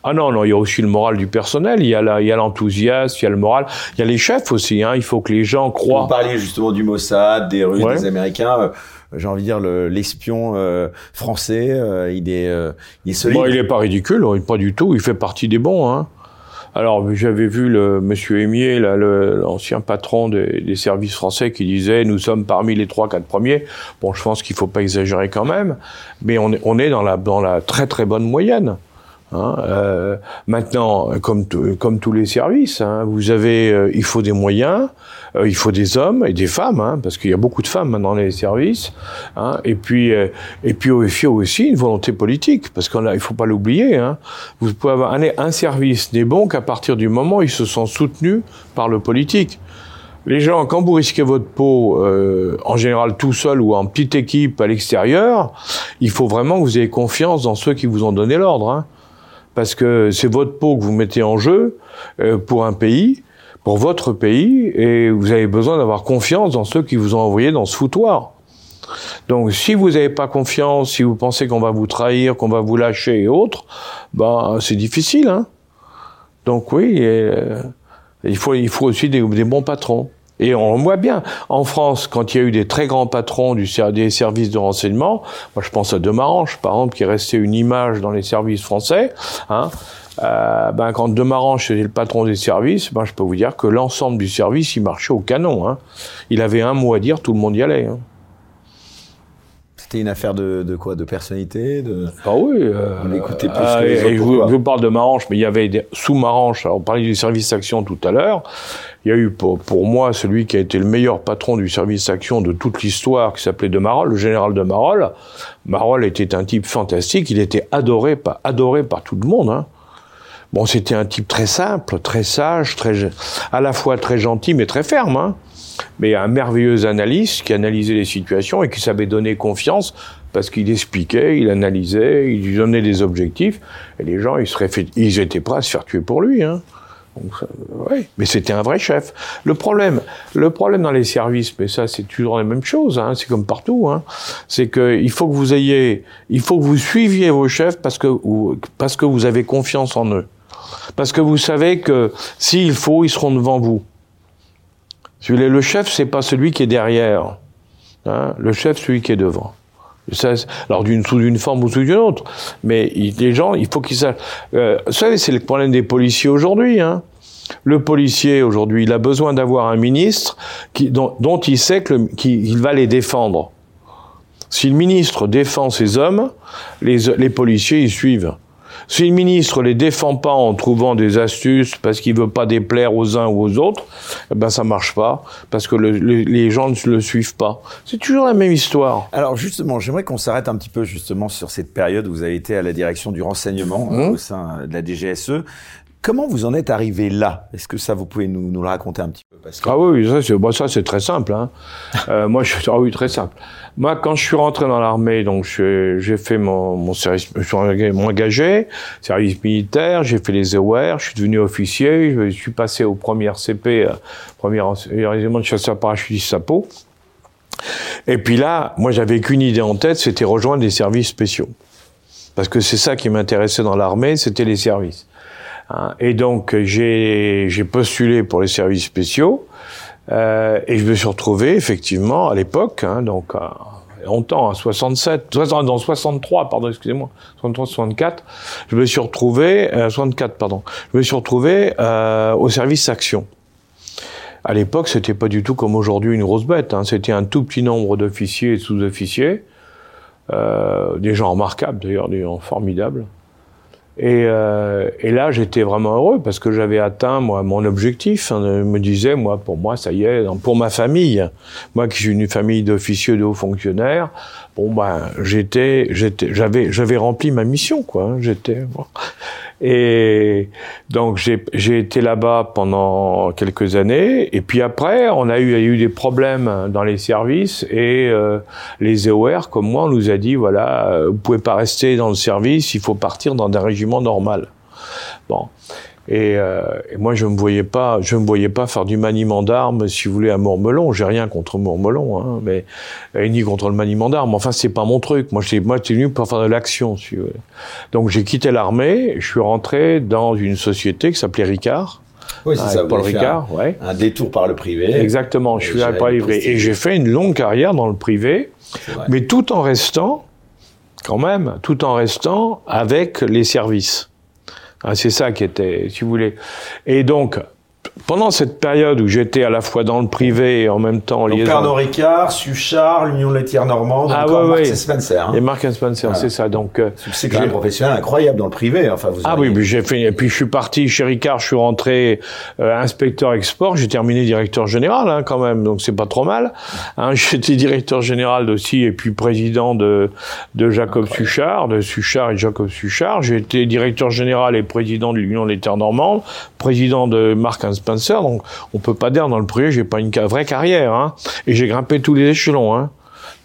Ah non, non, il y a aussi le moral du personnel, il y a la, il y a l'enthousiasme, il y a le moral, il y a les chefs aussi, hein, il faut que les gens croient. Vous parliez justement du Mossad, des Russes, Ouais. des Américains. euh, J'ai envie de dire le- l'espion euh, français, euh, il est, euh, il est solide. Bon, il est pas ridicule, hein, pas du tout. Il fait partie des bons. Hein. Alors, j'avais vu le Monsieur Aimier, le- l'ancien patron des, des services français, qui disait nous sommes parmi les trois, quatre premiers. Bon, je pense qu'il faut pas exagérer quand même, mais on est, on est dans la dans la très très bonne moyenne. Hein. Euh, maintenant, comme comme tous les services, hein, vous avez, euh, il faut des moyens, euh, il faut des hommes et des femmes, hein, parce qu'il y a beaucoup de femmes dans les services. Hein, et puis, euh, et puis il faut aussi une volonté politique, parce qu'on a, il faut pas l'oublier. Hein, vous pouvez avoir un, un service n'est bon qu'à partir du moment où ils se sont soutenus par le politique. Les gens, quand vous risquez votre peau, euh, en général tout seul ou en petite équipe à l'extérieur, il faut vraiment que vous ayez confiance dans ceux qui vous ont donné l'ordre. Hein, parce que c'est votre peau que vous mettez en jeu euh, pour un pays, pour votre pays, et vous avez besoin d'avoir confiance dans ceux qui vous ont envoyé dans ce foutoir. Donc, si vous n'avez pas confiance, si vous pensez qu'on va vous trahir, qu'on va vous lâcher et autres, ben c'est difficile. Hein Donc oui, euh, il faut il faut aussi des, bons patrons. Et on le voit bien. En France, quand il y a eu des très grands patrons des services de renseignement, moi je pense à Demarange, par exemple, qui est resté une image dans les services français. Hein, euh, ben, quand Demarange était le patron des services, ben, je peux vous dire que l'ensemble du service, il marchait au canon. Hein. Il avait un mot à dire, tout le monde y allait. Hein. C'était une affaire de, de quoi? De personnalité de... Ah oui. Euh, On l'écoutait plus ah, que les et- autres, et je, vous, pourquoi? je vous parle de Marange, mais il y avait des sous Marange. Alors, on parlait du service action tout à l'heure. Il y a eu pour, pour moi celui qui a été le meilleur patron du service action de toute l'histoire, qui s'appelait de Marolles, le général de Marolles. Marolles était un type fantastique. Il était adoré par, adoré par tout le monde. Hein. Bon, c'était un type très simple, très sage, très, à la fois très gentil, mais très ferme. Hein. Mais un merveilleux analyste qui analysait les situations et qui savait donner confiance parce qu'il expliquait, il analysait, il lui donnait des objectifs. Et les gens, ils, seraient fait, ils étaient prêts à se faire tuer pour lui. Hein. Donc, ouais. Mais c'était un vrai chef. Le problème, le problème dans les services, mais ça c'est toujours la même chose, hein, c'est comme partout, hein, c'est que il faut que vous ayez, il faut que vous suiviez vos chefs parce que parce que vous avez confiance en eux, parce que vous savez que s'il faut, ils seront devant vous. Le chef, c'est pas celui qui est derrière. Hein, le chef, celui qui est devant. Alors d'une sous d'une forme ou sous une autre, mais les gens, il faut qu'ils sachent. Euh, vous savez, c'est le problème des policiers aujourd'hui. Hein. Le policier aujourd'hui, il a besoin d'avoir un ministre dont, il sait qu'il il va les défendre. Si le ministre défend ses hommes, les policiers ils suivent. Si le ministre les défend pas en trouvant des astuces parce qu'il veut pas déplaire aux uns ou aux autres, eh ben ça marche pas parce que le- le- les gens ne le suivent pas. C'est toujours la même histoire. Alors justement, j'aimerais qu'on s'arrête un petit peu justement sur cette période où vous avez été à la direction du renseignement euh, Mmh. au sein de la DGSE. Comment vous en êtes arrivé là? Est-ce que ça, vous pouvez nous, nous le raconter un petit peu Parce que- Ah oui, ça c'est bon, ça c'est très simple. Hein. Euh, moi, je, ah oui, très simple. Moi, quand je suis rentré dans l'armée, donc j'ai fait mon, mon service, je suis engagé- service militaire, j'ai fait les EOR, je suis devenu officier, je suis passé au premier CP, euh, premier régiment de chasseurs parachutistes à Pau. Et puis là, moi, j'avais qu'une idée en tête, c'était rejoindre les services spéciaux. Parce que c'est ça qui m'intéressait dans l'armée, c'était les services. Hein, Et donc j'ai postulé pour les services spéciaux euh, et je me suis retrouvé effectivement à l'époque, hein, donc longtemps, à 67, 60, dans 63, pardon, excusez-moi, 63, 64, je me suis retrouvé, euh, 64, pardon, je me suis retrouvé euh, au service action. À l'époque, c'était pas du tout comme aujourd'hui une grosse bête. Hein. C'était un tout petit nombre d'officiers et sous-officiers, euh, des gens remarquables d'ailleurs, des gens formidables. Et, euh, et là, j'étais vraiment heureux parce que j'avais atteint moi mon objectif. Hein, je me disais, moi, pour moi, ça y est, pour ma famille, moi qui suis une famille d'officiers, de hauts fonctionnaires, bon ben, j'étais, j'étais, j'avais, j'avais rempli ma mission, quoi. Hein, j'étais. Et donc j'ai été là-bas pendant quelques années. Et puis après, on a eu, a eu des problèmes dans les services et euh, les EOR, comme moi, on nous a dit voilà, euh, vous pouvez pas rester dans le service, il faut partir dans un régiment normal. Bon. Et, euh, et, moi, je me voyais pas, je me voyais pas faire du maniement d'armes, si vous voulez, à Mourmelon. J'ai rien contre Mourmelon, hein, mais ni contre le maniement d'armes. Enfin, c'est pas mon truc. Moi, j'étais, moi, j'étais venu pour faire de l'action, si vous voulez. Donc, j'ai quitté l'armée. Je suis rentré dans une société qui s'appelait Ricard. Oui, c'est ça. Paul Ricard, un, ouais. Un détour par le privé. Exactement. Je suis allé par. Et j'ai fait une longue carrière dans le privé, mais tout en restant, quand même, tout en restant avec les services. Ah, c'est ça qui était, si vous voulez. Et donc, pendant cette période où j'étais à la fois dans le privé et en même temps en liaison... Pernod Ricard, Suchard, l'Union laitière normande, ah, ouais, Marks Spencer. Hein. Et Marks Spencer, c'est ça. Donc, euh, c'est quand même professionnel incroyable dans le privé. Enfin, vous ah oui, puis j'ai fait. Et puis je suis parti chez Ricard, je suis rentré euh, inspecteur export, j'ai terminé directeur général hein, quand même, donc c'est pas trop mal. Hein, J'étais directeur général aussi et puis président de de Jacob Suchard, de Suchard et Jacob Suchard. J'ai été directeur général et président de l'Union laitière normande, président de Spencer donc on peut pas dire dans le privé, j'ai pas une vraie carrière, hein. Et j'ai grimpé tous les échelons, hein.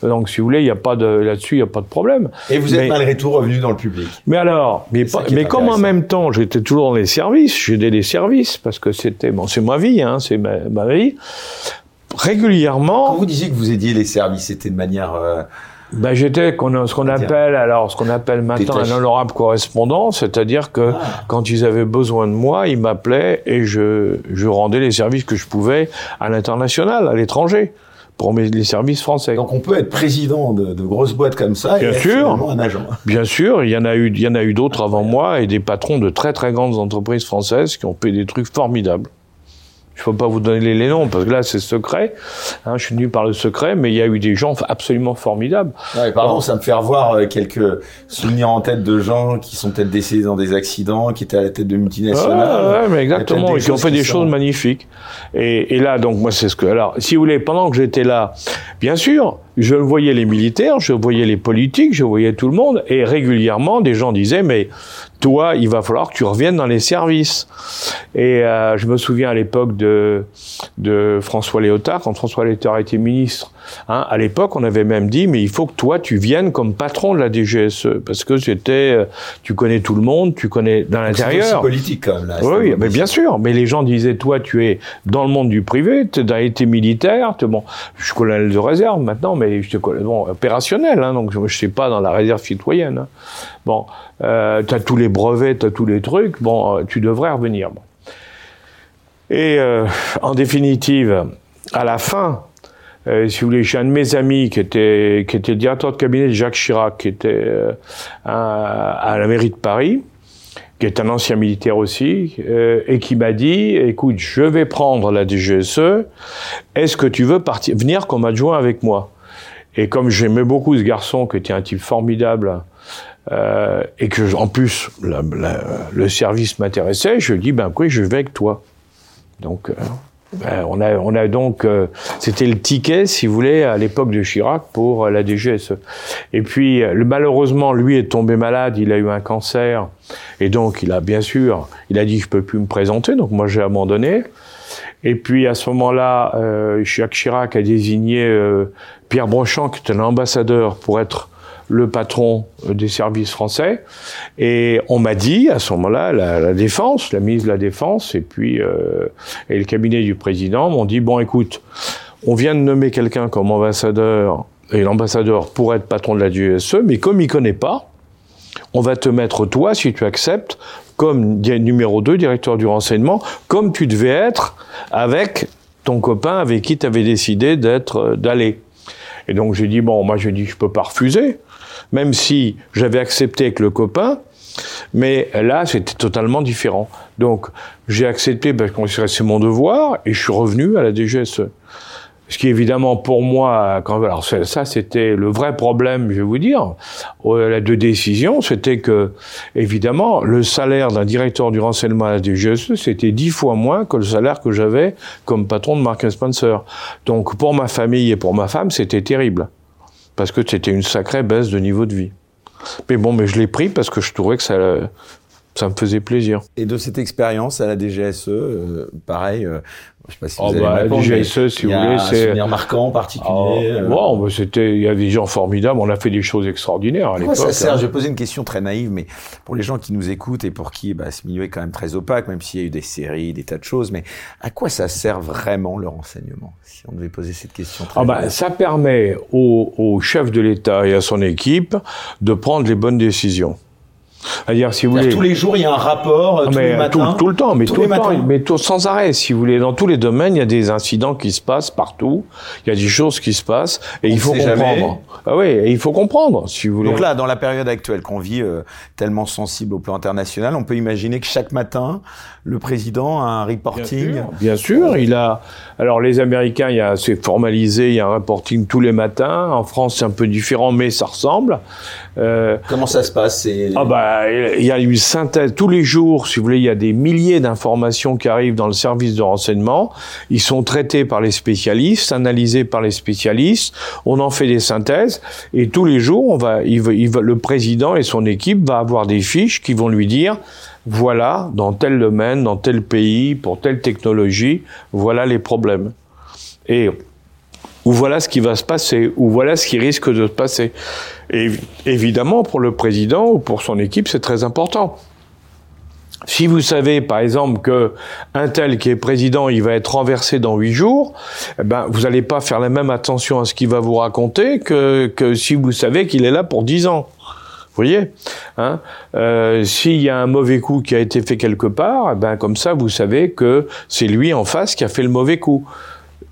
Donc, si vous voulez, il n'y a pas de là-dessus, il n'y a pas de problème. Et vous êtes malgré tout revenu dans le public. Mais alors, mais, mais comme en même temps, j'étais toujours dans les services, j'aidais les services parce que c'était bon, c'est ma vie, hein, c'est ma, vie. Régulièrement. Quand vous disiez que vous aidiez les services, c'était de manière euh, ben, j'étais ce qu'on appelle alors ce qu'on appelle maintenant un honorable correspondant, c'est-à-dire que ah. quand ils avaient besoin de moi, ils m'appelaient et je, je rendais les services que je pouvais à l'international, à l'étranger pour les services français. Donc on peut être président de, de grosses boîtes comme ça bien et sûr, être un agent. Bien sûr, il y en a eu, il y en a eu d'autres avant moi et des patrons de très très grandes entreprises françaises qui ont fait des trucs formidables. Je ne peux pas vous donner les noms parce que là c'est secret. Hein, je suis venu par le secret, mais il y a eu des gens absolument formidables. Ouais, pardon, ça me fait revoir euh, quelques souvenirs en tête de gens qui sont peut-être décédés dans des accidents, qui étaient à la tête de multinationales. Ouais, mais exactement, et qui ont fait des choses magnifiques. Et, et là, donc moi c'est ce que. Alors, si vous voulez, pendant que j'étais là, bien sûr, je voyais les militaires, je voyais les politiques, je voyais tout le monde, et régulièrement des gens disaient mais toi, il va falloir que tu reviennes dans les services. Et euh, je me souviens à l'époque de, de François Léotard, quand François Léotard était ministre, hein, à l'époque, on avait même dit, mais il faut que toi, tu viennes comme patron de la DGSE, parce que c'était, euh, tu connais tout le monde, tu connais dans l'intérieur. C'est politique quand même. Là, oui, mais bien sûr. Mais les gens disaient, toi, tu es dans le monde du privé, tu as été militaire, es, bon, je suis colonel de réserve maintenant, mais je suis bon, opérationnel, hein, donc je ne suis pas dans la réserve citoyenne. Hein. Bon, euh, tu as tous les brevets, tu as tous les trucs, bon, euh, tu devrais revenir. Et euh, en définitive, à la fin, euh, si vous voulez, j'ai un de mes amis qui était, qui était directeur de cabinet de Jacques Chirac, qui était euh, à, la mairie de Paris, qui est un ancien militaire aussi, euh, et qui m'a dit, écoute, je vais prendre la DGSE, est-ce que tu veux partir, venir comme adjoint avec moi? Et comme j'aimais beaucoup ce garçon, qui était un type formidable, euh, et que en plus le service m'intéressait, je lui dis ben quoi, je vais avec toi. Donc euh, ben, on a on a donc euh, c'était le ticket si vous voulez à l'époque de Chirac pour la DGSE. Et puis le, malheureusement lui est tombé malade, il a eu un cancer et donc il a bien sûr il a dit je peux plus me présenter donc moi j'ai abandonné. Et puis à ce moment-là, euh, Jacques Chirac a désigné Pierre Brochant, qui était un ambassadeur, pour être le patron des services français. Et on m'a dit à ce moment-là, la, défense, la ministre de la Défense, et puis euh, et le cabinet du président m'ont dit bon, écoute, on vient de nommer quelqu'un comme ambassadeur, et l'ambassadeur pourrait être patron de la DSE, mais comme il connaît pas, on va te mettre toi, si tu acceptes, comme numéro 2, directeur du renseignement, comme tu devais être avec ton copain avec qui tu avais décidé d'être euh, d'aller. Et donc j'ai dit bon, moi j'ai dit je peux pas refuser même si j'avais accepté avec le copain, mais là, c'était totalement différent. Donc, j'ai accepté parce que c'est mon devoir et je suis revenu à la DGSE. ce qui évidemment pour moi, quand, alors ça c'était le vrai problème, je vais vous dire, de décision, c'était que évidemment le salaire d'un directeur du renseignement à la DGSE c'était dix fois moins que le salaire que j'avais comme patron de Mark Spencer. Donc pour ma famille et pour ma femme c'était terrible parce que c'était une sacrée baisse de niveau de vie. Mais bon, mais je l'ai pris parce que je trouvais que ça me faisait plaisir. Et de cette expérience à la DGSE, euh, pareil, euh, je sais pas si oh vous bah, me DGSE, si vous voulez, c'est un marquant, particulier. Oh, bon, bah, c'était, il y avait des gens formidables. On a fait des choses extraordinaires à l'époque. ça sert hein. Je vais poser une question très naïve, mais pour les gens qui nous écoutent et pour qui bah, ce milieu est quand même très opaque, même s'il y a eu des séries, des tas de choses, mais à quoi ça sert vraiment le renseignement Si on devait poser cette question. Très ah bah, ça permet au, au chef de l'État et à son équipe de prendre les bonnes décisions. C'est-à-dire, si vous voulez. Tous les jours, il y a un rapport, euh, tous les matins. Tout, le temps, mais tout le temps, mais sans arrêt, si vous voulez. Dans tous les domaines, il y a des incidents qui se passent partout. Il y a des choses qui se passent et il faut comprendre. Ah oui, et il faut comprendre, si vous voulez. Donc là, dans la période actuelle qu'on vit, euh, tellement sensible au plan international, on peut imaginer que chaque matin, le président a un reporting. Bien sûr, bien sûr il a. Alors les Américains, il y a, c'est formalisé, il y a un reporting tous les matins. En France, c'est un peu différent, mais ça ressemble. Euh, Comment ça se passe Ah bah, il y a une synthèse tous les jours. Si vous voulez, il y a des milliers d'informations qui arrivent dans le service de renseignement. Ils sont traités par les spécialistes, analysés par les spécialistes. On en fait des synthèses et tous les jours, on va, il le président et son équipe va avoir des fiches qui vont lui dire voilà, dans tel domaine, dans tel pays, pour telle technologie, voilà les problèmes. Et ou voilà ce qui va se passer, ou voilà ce qui risque de se passer. Et évidemment, pour le président ou pour son équipe, c'est très important. Si vous savez, par exemple, que un tel qui est président, il va être renversé dans huit jours, eh ben, vous n'allez pas faire la même attention à ce qu'il va vous raconter que, que si vous savez qu'il est là pour dix ans. Vous voyez hein euh, S'il y a un mauvais coup qui a été fait quelque part, eh ben comme ça, vous savez que c'est lui en face qui a fait le mauvais coup.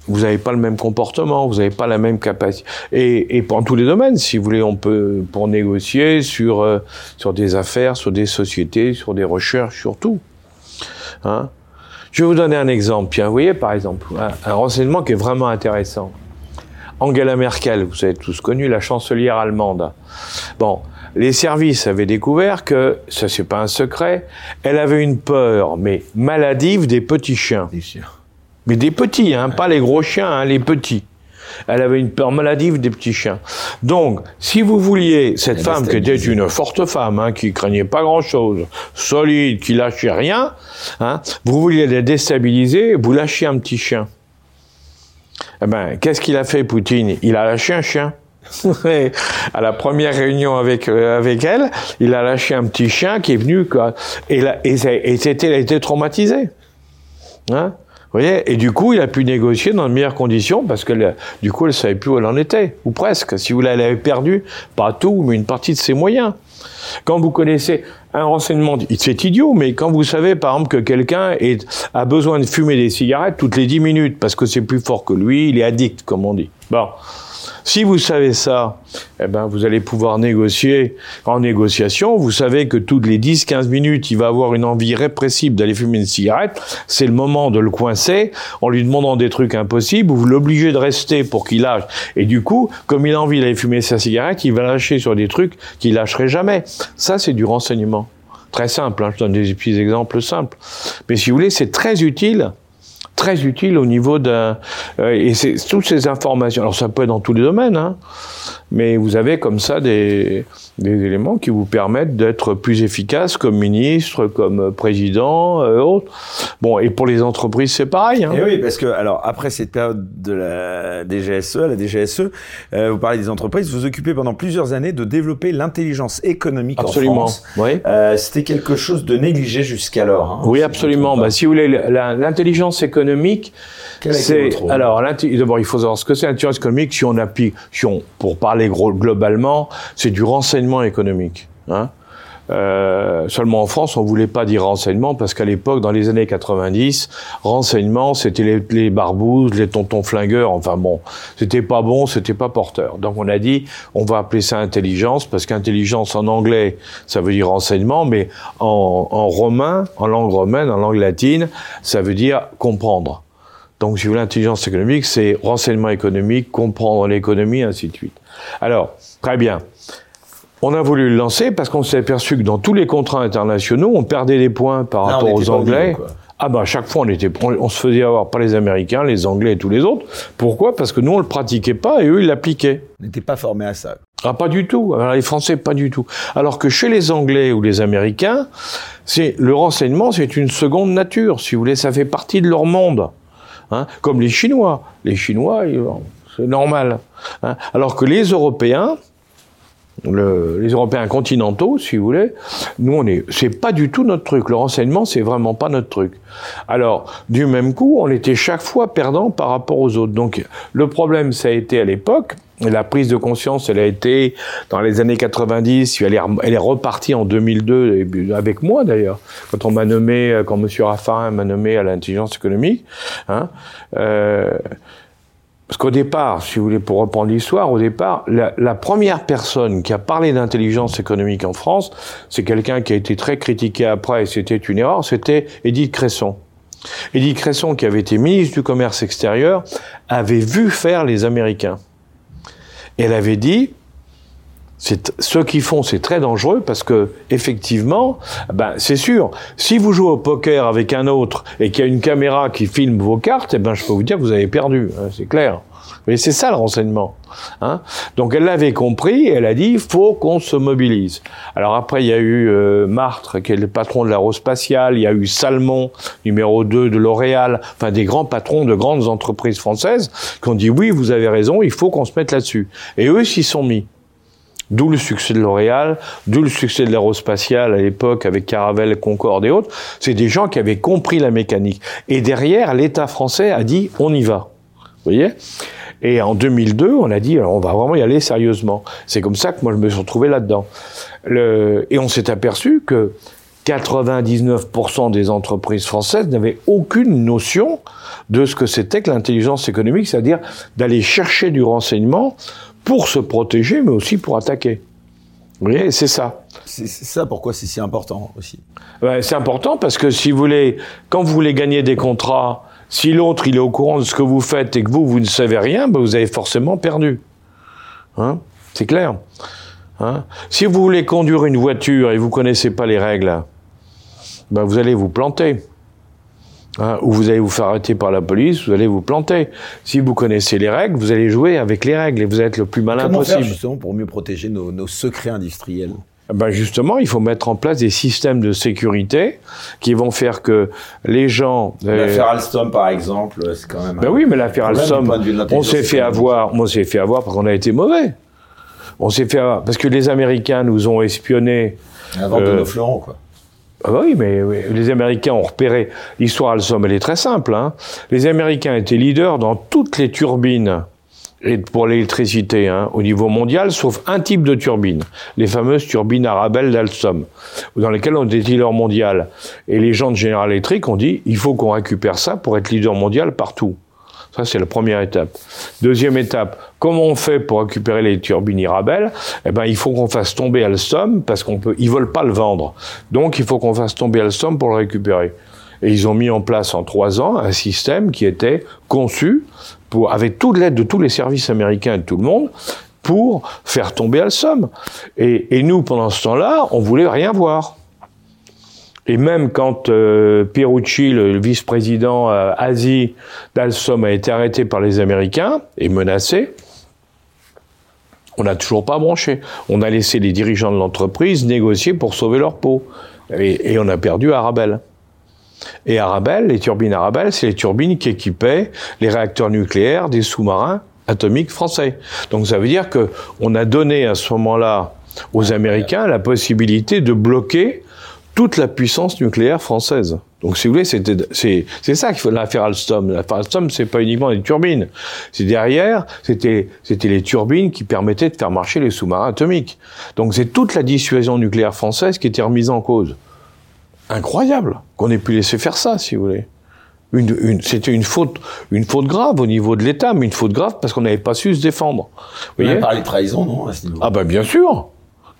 Vous n'avez pas le même comportement, vous n'avez pas la même capacité. Et, et pour tous les domaines, si vous voulez, on peut pour négocier sur euh, sur des affaires, sur des sociétés, sur des recherches, sur tout. Hein Je vais vous donner un exemple. Vous voyez, par exemple, un renseignement qui est vraiment intéressant. Angela Merkel, vous avez tous connu, la chancelière allemande. Bon, les services avaient découvert que, ça c'est pas un secret, elle avait une peur, mais maladive des petits chiens. Mais des petits, hein, pas les gros chiens, hein, les petits. Elle avait une peur maladive des petits chiens. Donc, si vous vouliez cette femme qui était une forte femme, hein, qui craignait pas grand-chose, solide, qui lâchait rien, hein, vous vouliez la déstabiliser, vous lâchez un petit chien. Eh ben, qu'est-ce qu'il a fait, Poutine? Il a lâché un chien à la première réunion avec euh, avec elle, il a lâché un petit chien qui est venu quoi, et, là, et, et c'était, il a été traumatisé. Hein? Voyez Et du coup, il a pu négocier dans de meilleures conditions parce que du coup, elle savait plus où elle en était, ou presque. Si vous avait perdu pas tout, mais une partie de ses moyens. Quand vous connaissez un renseignement, c'est idiot, mais quand vous savez par exemple que quelqu'un a besoin de fumer des cigarettes toutes les 10 minutes parce que c'est plus fort que lui, il est addict, comme on dit. Bon, si vous savez ça, eh ben, vous allez pouvoir négocier. En négociation, vous savez que toutes les 10-15 minutes, il va avoir une envie répressible d'aller fumer une cigarette. C'est le moment de le coincer en lui demandant des trucs impossibles. Vous l'obligez de rester pour qu'il lâche. Et du coup, comme il a envie d'aller fumer sa cigarette, il va lâcher sur des trucs qu'il lâcherait jamais. Ça, c'est du renseignement. Très simple. Hein. Je donne des petits exemples simples. Mais si vous voulez, c'est très utile très utile au niveau d'un... Euh, et c'est toutes ces informations. Alors ça peut être dans tous les domaines, hein, mais vous avez comme ça des, des éléments qui vous permettent d'être plus efficace comme ministre, comme président, euh. Bon, et pour les entreprises, c'est pareil. Hein. Et oui, parce que alors après cette période de la DGSE, la DGSE, euh, vous parlez des entreprises, vous vous occupez pendant plusieurs années de développer l'intelligence économique absolument. en France. Oui. Euh, C'était quelque chose de négligé jusqu'alors. Hein, oui, absolument. Bah, si vous voulez, l'intelligence économique, c'est alors d'abord il faut savoir ce que c'est l'intelligence économique. Si on appuie, si on, pour parler gros, globalement, c'est du renseignement économique. Hein euh, seulement en France, on voulait pas dire renseignement parce qu'à l'époque, dans les années 90, renseignement, c'était les, les barbouzes, les tontons flingueurs. Enfin bon, c'était pas bon, c'était pas porteur. Donc on a dit, on va appeler ça intelligence parce qu'intelligence en anglais, ça veut dire renseignement, mais en, romain, en langue romaine, en langue latine, ça veut dire comprendre Donc, si vous voulez, l'intelligence économique, c'est renseignement économique, comprendre l'économie, ainsi de suite. Alors, très bien. On a voulu le lancer parce qu'on s'est aperçu que dans tous les contrats internationaux, on perdait des points par rapport aux Anglais. ah bah à chaque fois on était, on, se faisait avoir par les Américains, les Anglais et tous les autres. Pourquoi? Parce que nous on le pratiquait pas et eux ils l'appliquaient. On n'était pas formés à ça. Ah pas du tout. Alors, les Français pas du tout. Alors que chez les Anglais ou les Américains, c'est le renseignement c'est une seconde nature. Si vous voulez, ça fait partie de leur monde. Hein Comme les Chinois. Les Chinois, c'est normal. Hein Alors que les Européens, le, les Européens continentaux, si vous voulez, nous on est, c'est pas du tout notre truc. Le renseignement, c'est vraiment pas notre truc. Alors, du même coup, on était chaque fois perdant par rapport aux autres. Donc, le problème, ça a été à l'époque, la prise de conscience, elle a été dans les années 90, elle est, repartie en 2002 avec moi d'ailleurs, quand on m'a nommé, quand Monsieur Raffarin m'a nommé à l'intelligence économique. Hein, euh, parce qu'au départ, si vous voulez, pour reprendre l'histoire, au départ, la, première personne qui a parlé d'intelligence économique en France, c'est quelqu'un qui a été très critiqué après, et c'était une erreur, c'était Édith Cresson. Édith Cresson, qui avait été ministre du Commerce extérieur, avait vu faire les Américains. Elle avait dit, ce qu'ils font, c'est très dangereux parce que effectivement, ben c'est sûr. Si vous jouez au poker avec un autre et qu'il y a une caméra qui filme vos cartes, eh ben je peux vous dire que vous avez perdu, hein, c'est clair. Mais c'est ça le renseignement. Hein Donc elle l'avait compris et elle a dit faut qu'on se mobilise. Alors après il y a eu euh, Martre qui est le patron de l'aérospatiale, il y a eu Salmon numéro 2 de L'Oréal, enfin des grands patrons de grandes entreprises françaises qui ont dit oui vous avez raison, il faut qu'on se mette là-dessus. Et eux s'y sont mis. D'où le succès de L'Oréal, d'où le succès de l'aérospatiale à l'époque avec Caravelle, Concorde et autres. C'est des gens qui avaient compris la mécanique. Et derrière, l'État français a dit on y va. Vous voyez? Et en 2002, on a dit on va vraiment y aller sérieusement. C'est comme ça que moi je me suis retrouvé là-dedans. Et on s'est aperçu que 99% des entreprises françaises n'avaient aucune notion de ce que c'était que l'intelligence économique, c'est-à-dire d'aller chercher du renseignement pour se protéger, mais aussi pour attaquer. Vous voyez, c'est ça. C'est ça pourquoi c'est si important aussi. c'est important parce que si vous voulez, quand vous voulez gagner des contrats, si l'autre il est au courant de ce que vous faites et que vous vous ne savez rien, ben, vous avez forcément perdu. Hein? C'est clair. Hein? Si vous voulez conduire une voiture et vous connaissez pas les règles, ben, vous allez vous planter. Hein, ou vous allez vous faire arrêter par la police, vous allez vous planter. Si vous connaissez les règles, vous allez jouer avec les règles et vous êtes le plus malin Comment possible. Faire justement pour mieux protéger nos, secrets industriels? Ben justement, il faut mettre en place des systèmes de sécurité qui vont faire que les gens. Euh, l'affaire Alstom, par exemple, c'est quand même. Ben oui, mais l'affaire Alstom, on s'est fait avoir. On s'est fait avoir parce qu'on a été mauvais. On s'est fait avoir parce que les Américains nous ont espionnés. Avant de euh, nos fleurons, quoi. Ah bah oui, mais les Américains ont repéré. L'histoire, Alstom, elle est très simple. Hein. Les Américains étaient leaders dans toutes les turbines et pour l'électricité hein, au niveau mondial, sauf un type de turbine, les fameuses turbines Arabelle d'Alstom, dans lesquelles on était leader mondial. Et les gens de General Electric ont dit, il faut qu'on récupère ça pour être leader mondial partout. Ça, c'est la première étape. Deuxième étape, comment on fait pour récupérer les turbines Irabel Eh ben, il faut qu'on fasse tomber Alstom parce qu'on peut, veulent pas le vendre. Donc, il faut qu'on fasse tomber Alstom pour le récupérer. Et ils ont mis en place en trois ans un système qui était conçu pour, avec toute l'aide de tous les services américains et de tout le monde, pour faire tomber Alstom. Et, et nous, pendant ce temps-là, on voulait rien voir. Et même quand euh, Pierucci, le vice-président euh, Asie d'Alstom, a été arrêté par les Américains et menacé, on n'a toujours pas branché. On a laissé les dirigeants de l'entreprise négocier pour sauver leur peau. Et, on a perdu Arabelle. Et Arabelle, les turbines Arabelle, c'est les turbines qui équipaient les réacteurs nucléaires des sous-marins atomiques français. Donc ça veut dire que on a donné à ce moment-là aux Américains la possibilité de bloquer toute la puissance nucléaire française. Donc, si vous voulez, c'était, c'est, c'est ça qu'il faut l'affaire Alstom. L'affaire Alstom, c'est pas uniquement les turbines. C'est derrière, c'était, c'était les turbines qui permettaient de faire marcher les sous-marins atomiques. Donc, c'est toute la dissuasion nucléaire française qui était remise en cause. Incroyable qu'on ait pu laisser faire ça, si vous voulez. Une, une, c'était une faute, une faute grave au niveau de l'État, mais une faute grave parce qu'on n'avait pas su se défendre. Vous voyez parlé de trahison, non, à ce Ah ben bien sûr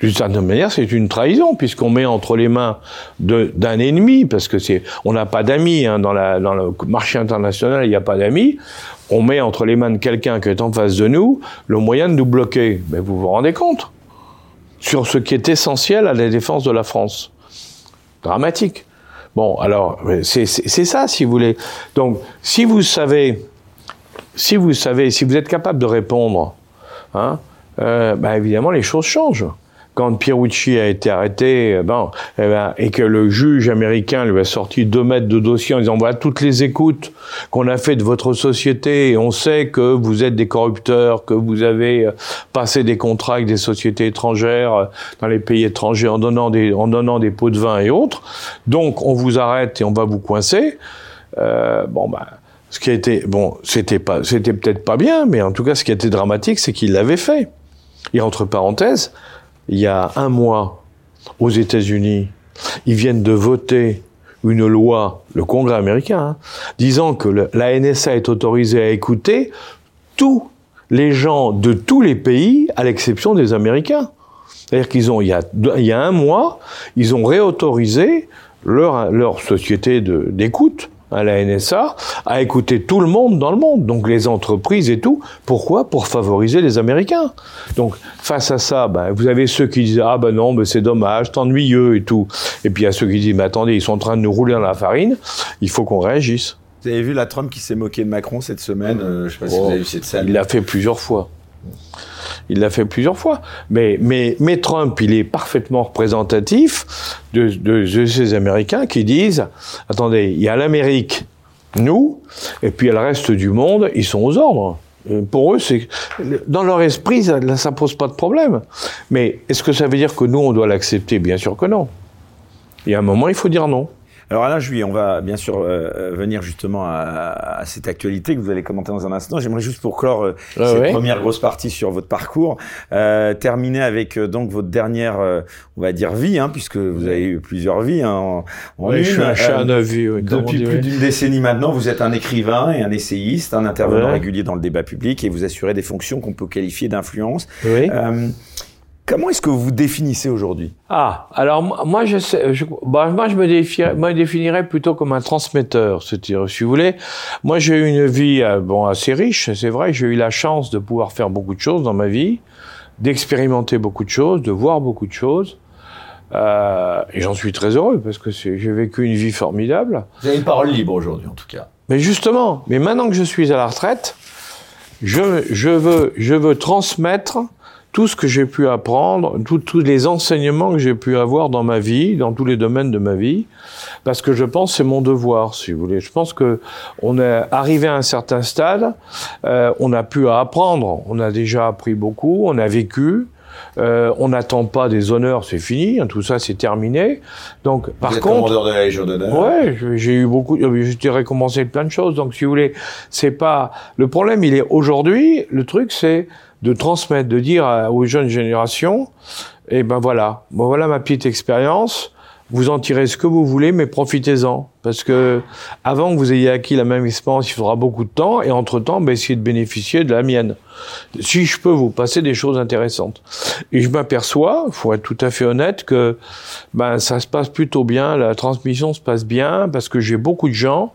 d'une certaine manière, c'est une trahison puisqu'on met entre les mains d'un ennemi, parce que c'est, on n'a pas d'amis hein, dans, la, dans le marché international, il n'y a pas d'amis. On met entre les mains de quelqu'un qui est en face de nous le moyen de nous bloquer. Mais vous vous rendez compte sur ce qui est essentiel à la défense de la France. Dramatique. Bon, alors c'est ça, si vous voulez. Donc, si vous savez, si vous savez, si vous êtes capable de répondre, hein, euh, bah, évidemment, les choses changent quand Pierucci a été arrêté, euh, bon, eh ben, et que le juge américain lui a sorti deux mètres de dossier en disant voilà toutes les écoutes qu'on a fait de votre société, on sait que vous êtes des corrupteurs, que vous avez euh, passé des contrats avec des sociétés étrangères euh, dans les pays étrangers en donnant des en donnant des pots de vin et autres. Donc on vous arrête et on va vous coincer. Euh, bon ben. Ce qui a été bon, c'était pas, c'était peut-être pas bien, mais en tout cas, ce qui a été dramatique, c'est qu'il l'avait fait. Et entre parenthèses, il y a un mois, aux États-Unis, ils viennent de voter une loi, le Congrès américain, hein, disant que la NSA est autorisée à écouter tous les gens de tous les pays, à l'exception des Américains. C'est-à-dire qu'ils ont, il y, a, un mois, ils ont réautorisé leur société d'écoute à la NSA, à écouter tout le monde dans le monde, donc les entreprises et tout. Pourquoi? Pour favoriser les Américains. Donc face à ça, ben, vous avez ceux qui disent ah ben non, ben c'est dommage, c'est ennuyeux et tout. Et puis il y a ceux qui disent mais attendez, ils sont en train de nous rouler dans la farine, il faut qu'on réagisse. Vous avez vu la Trump qui s'est moqué de Macron cette semaine euh, Je sais pas si vous avez vu cette scène. Il l'a fait plusieurs fois. Il l'a fait plusieurs fois. Mais, mais, Trump, il est parfaitement représentatif de, ces Américains qui disent, attendez, il y a l'Amérique, nous, et puis il y a le reste du monde, ils sont aux ordres. Pour eux, c'est dans leur esprit, ça, ne pose pas de problème. Mais est-ce que ça veut dire que nous, on doit l'accepter? Bien sûr que non. Il y a un moment, il faut dire non. Alors Alain Juillet, on va bien sûr euh, euh, venir justement à, à, cette actualité que vous allez commenter dans un instant. J'aimerais juste pour clore euh, ah cette première grosse partie sur votre parcours, euh, terminer avec donc votre dernière, on va dire vie, hein, puisque vous avez eu plusieurs vies hein, en, en Je suis un chat de vie. Oui, depuis plus d'une décennie maintenant, vous êtes un écrivain et un essayiste, un intervenant régulier dans le débat public et vous assurez des fonctions qu'on peut qualifier d'influence. Oui. Comment est-ce que vous vous définissez aujourd'hui? Ah, alors moi je, sais, je, bah, moi je me, définirais, moi, définirais plutôt comme un transmetteur, c'est-à-dire si vous voulez, moi j'ai eu une vie euh, bon assez riche, c'est vrai, j'ai eu la chance de pouvoir faire beaucoup de choses dans ma vie, d'expérimenter beaucoup de choses, de voir beaucoup de choses. Euh, et j'en suis très heureux parce que j'ai vécu une vie formidable. Vous avez une parole libre aujourd'hui en tout cas. Mais justement, mais maintenant que je suis à la retraite, je, je veux, je veux transmettre tout ce que j'ai pu apprendre, tous les enseignements que j'ai pu avoir dans ma vie, dans tous les domaines de ma vie, parce que je pense c'est mon devoir, si vous voulez. Je pense que on est arrivé à un certain stade, euh, on a pu apprendre, on a déjà appris beaucoup, on a vécu. Euh, on n'attend pas des honneurs, c'est fini, hein, tout ça c'est terminé. Donc, vous par êtes contre, commandeur de la Légion d'honneur. Ouais, j'ai eu beaucoup, j'ai été récompensé de plein de choses. Donc, si vous voulez, c'est pas le problème. Il est aujourd'hui. Le truc, c'est de transmettre, de dire aux jeunes générations, eh ben voilà, voilà ma petite expérience. Vous en tirez ce que vous voulez, mais profitez-en. Parce que avant que vous ayez acquis la même expérience, il faudra beaucoup de temps, et entre-temps, ben, essayez de bénéficier de la mienne. Si je peux vous passer des choses intéressantes. Et je m'aperçois, il faut être tout à fait honnête, que ben, ça se passe plutôt bien, la transmission se passe bien, parce que j'ai beaucoup de gens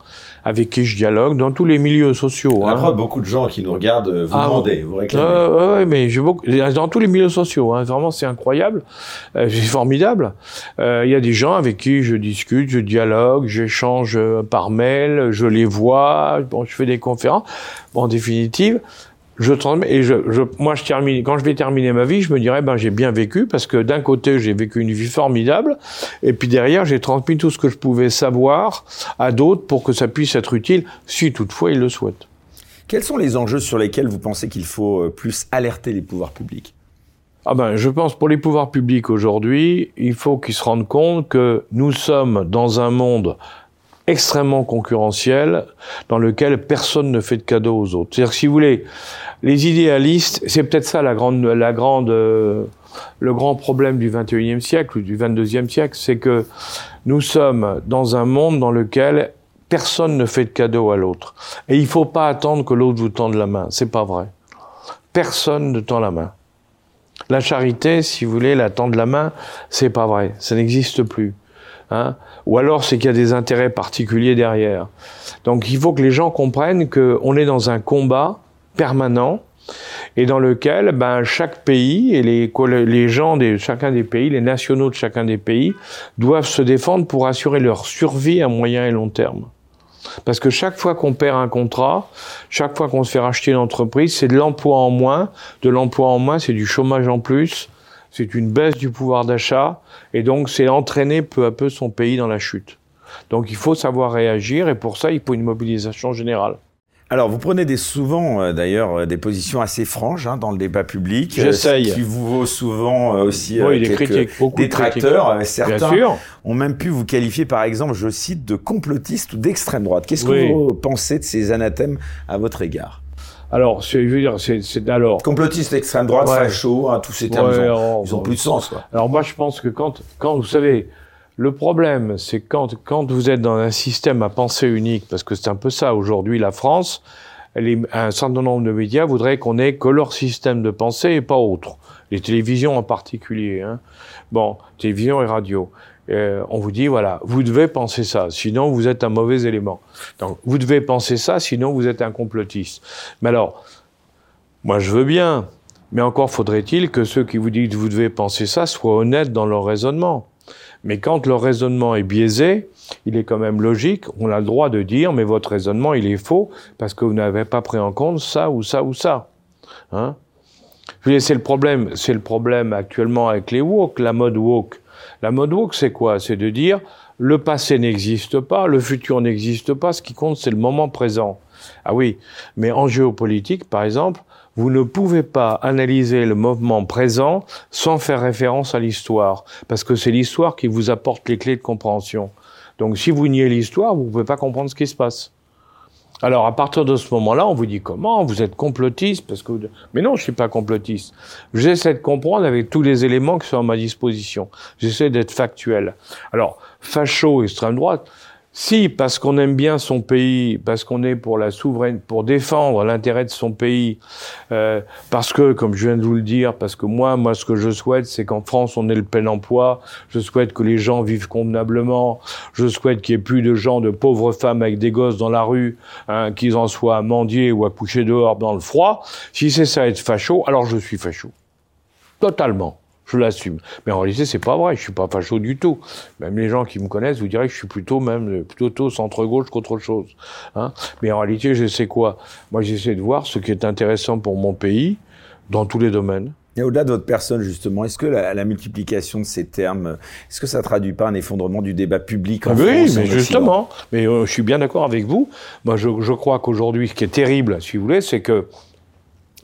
avec qui je dialogue dans tous les milieux sociaux. Hein. Après, beaucoup de gens qui nous regardent vous ah, demandez, vous réclamez. Euh, mais j'ai beaucoup dans tous les milieux sociaux. Hein, vraiment, c'est incroyable, euh, c'est formidable. Euh, il y a des gens avec qui je discute, je dialogue, j'échange euh, par mail, je les vois, bon, je fais des conférences. Bon, en définitive, je transmets et je, je, moi je termine quand je vais terminer ma vie je me dirais ben j'ai bien vécu parce que d'un côté j'ai vécu une vie formidable et puis derrière j'ai transmis tout ce que je pouvais savoir à d'autres pour que ça puisse être utile si toutefois ils le souhaitent. Quels sont les enjeux sur lesquels vous pensez qu'il faut euh, plus alerter les pouvoirs publics? Ah ben, je pense pour les pouvoirs publics aujourd'hui, il faut qu'ils se rendent compte que nous sommes dans un monde extrêmement concurrentiel dans lequel personne ne fait de cadeaux aux autres. C'est-à-dire, si vous voulez, les idéalistes, c'est peut-être ça la grande, la grande, euh, le grand problème du 21e siècle ou du 22e siècle, c'est que nous sommes dans un monde dans lequel personne ne fait de cadeaux à l'autre. Et il faut pas attendre que l'autre vous tende la main. C'est pas vrai. Personne ne tend la main. La charité, si vous voulez, la tendre la main, c'est pas vrai. Ça n'existe plus. Hein Ou alors c'est qu'il y a des intérêts particuliers derrière. Donc il faut que les gens comprennent qu'on est dans un combat permanent et dans lequel ben, chaque pays et les, les gens de chacun des pays, les nationaux de chacun des pays, doivent se défendre pour assurer leur survie à moyen et long terme. Parce que chaque fois qu'on perd un contrat, chaque fois qu'on se fait racheter une entreprise, c'est de l'emploi en moins. De l'emploi en moins, c'est du chômage en plus. C'est une baisse du pouvoir d'achat. Et donc, c'est entraîner peu à peu son pays dans la chute. Donc, il faut savoir réagir. Et pour ça, il faut une mobilisation générale. Alors, vous prenez des, souvent, euh, d'ailleurs, euh, des positions assez franches hein, dans le débat public. Euh, J'essaye. qui vous vaut souvent aussi oui, des critiques, beaucoup détracteurs. certains Bien sûr. ont même pu vous qualifier, par exemple, je cite, de complotiste ou d'extrême droite. Qu'est-ce que vous pensez de ces anathèmes à votre égard? Alors, je veux dire, c'est alors complotiste, extrême droite, facho, hein, tous ces termes, ils, ont, ils ont plus de sens. Quoi. Alors moi, je pense que quand, quand vous savez, le problème, c'est quand, quand vous êtes dans un système à pensée unique, parce que c'est un peu ça aujourd'hui, la France, les, un certain nombre de médias voudraient qu'on ait que leur système de pensée et pas autre. Les télévisions en particulier. Hein. Bon, télévision et radio. Euh, on vous dit, voilà, vous devez penser ça, sinon vous êtes un mauvais élément. Donc, vous devez penser ça, sinon vous êtes un complotiste. Mais alors, moi je veux bien, mais encore faudrait-il que ceux qui vous disent vous devez penser ça soient honnêtes dans leur raisonnement. Mais quand le raisonnement est biaisé, il est quand même logique, on a le droit de dire, mais votre raisonnement, il est faux, parce que vous n'avez pas pris en compte ça ou ça ou ça. Hein? C'est le problème, c'est le problème actuellement avec les woke, la mode woke. La mode woke, c'est quoi? C'est de dire, le passé n'existe pas, le futur n'existe pas, ce qui compte, c'est le moment présent. Ah oui, mais en géopolitique, par exemple, vous ne pouvez pas analyser le mouvement présent sans faire référence à l'histoire, parce que c'est l'histoire qui vous apporte les clés de compréhension. Donc si vous niez l'histoire, vous ne pouvez pas comprendre ce qui se passe. Alors à partir de ce moment-là, on vous dit comment Vous êtes complotiste parce que mais non, je suis pas complotiste. J'essaie de comprendre avec tous les éléments qui sont à ma disposition. J'essaie d'être factuel. Alors facho, extrême droite, si, parce qu'on aime bien son pays, parce qu'on est pour la souveraineté, pour défendre l'intérêt de son pays, euh, parce que, comme je viens de vous le dire, parce que moi, moi, ce que je souhaite, c'est qu'en France, on ait le plein emploi. Je souhaite que les gens vivent convenablement. Je souhaite qu'il n'y ait plus de gens, de pauvres femmes avec des gosses dans la rue, hein, qu'ils en soient à mendier ou à coucher dehors dans le froid. Si c'est ça être facho, alors je suis facho. Totalement je l'assume. Mais en réalité, c'est pas vrai. Je suis pas facho du tout. Même les gens qui me connaissent vous diraient que je suis plutôt même plutôt centre gauche qu'autre chose. Hein Mais en réalité, je sais quoi? Moi, j'essaie de voir ce qui est intéressant pour mon pays dans tous les domaines. Et au-delà de votre personne, justement, est-ce que la, multiplication de ces termes, est-ce que ça traduit pas un effondrement du débat public en oui, France Oui, mais justement. Mais euh, je suis bien d'accord avec vous. Moi, je, je crois qu'aujourd'hui, ce qui est terrible, si vous voulez, c'est que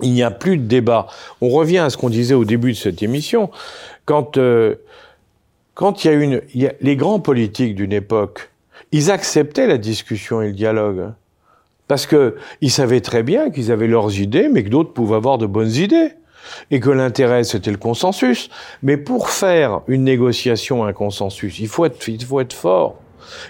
il n'y a plus de débat. On revient à ce qu'on disait au début de cette émission. Quand, euh, quand il y a une, les grands politiques d'une époque, ils acceptaient la discussion et le dialogue. Hein. Parce que ils savaient très bien qu'ils avaient leurs idées, mais que d'autres pouvaient avoir de bonnes idées. Et que l'intérêt, c'était le consensus. Mais pour faire une négociation, un consensus, il faut être, il faut être fort.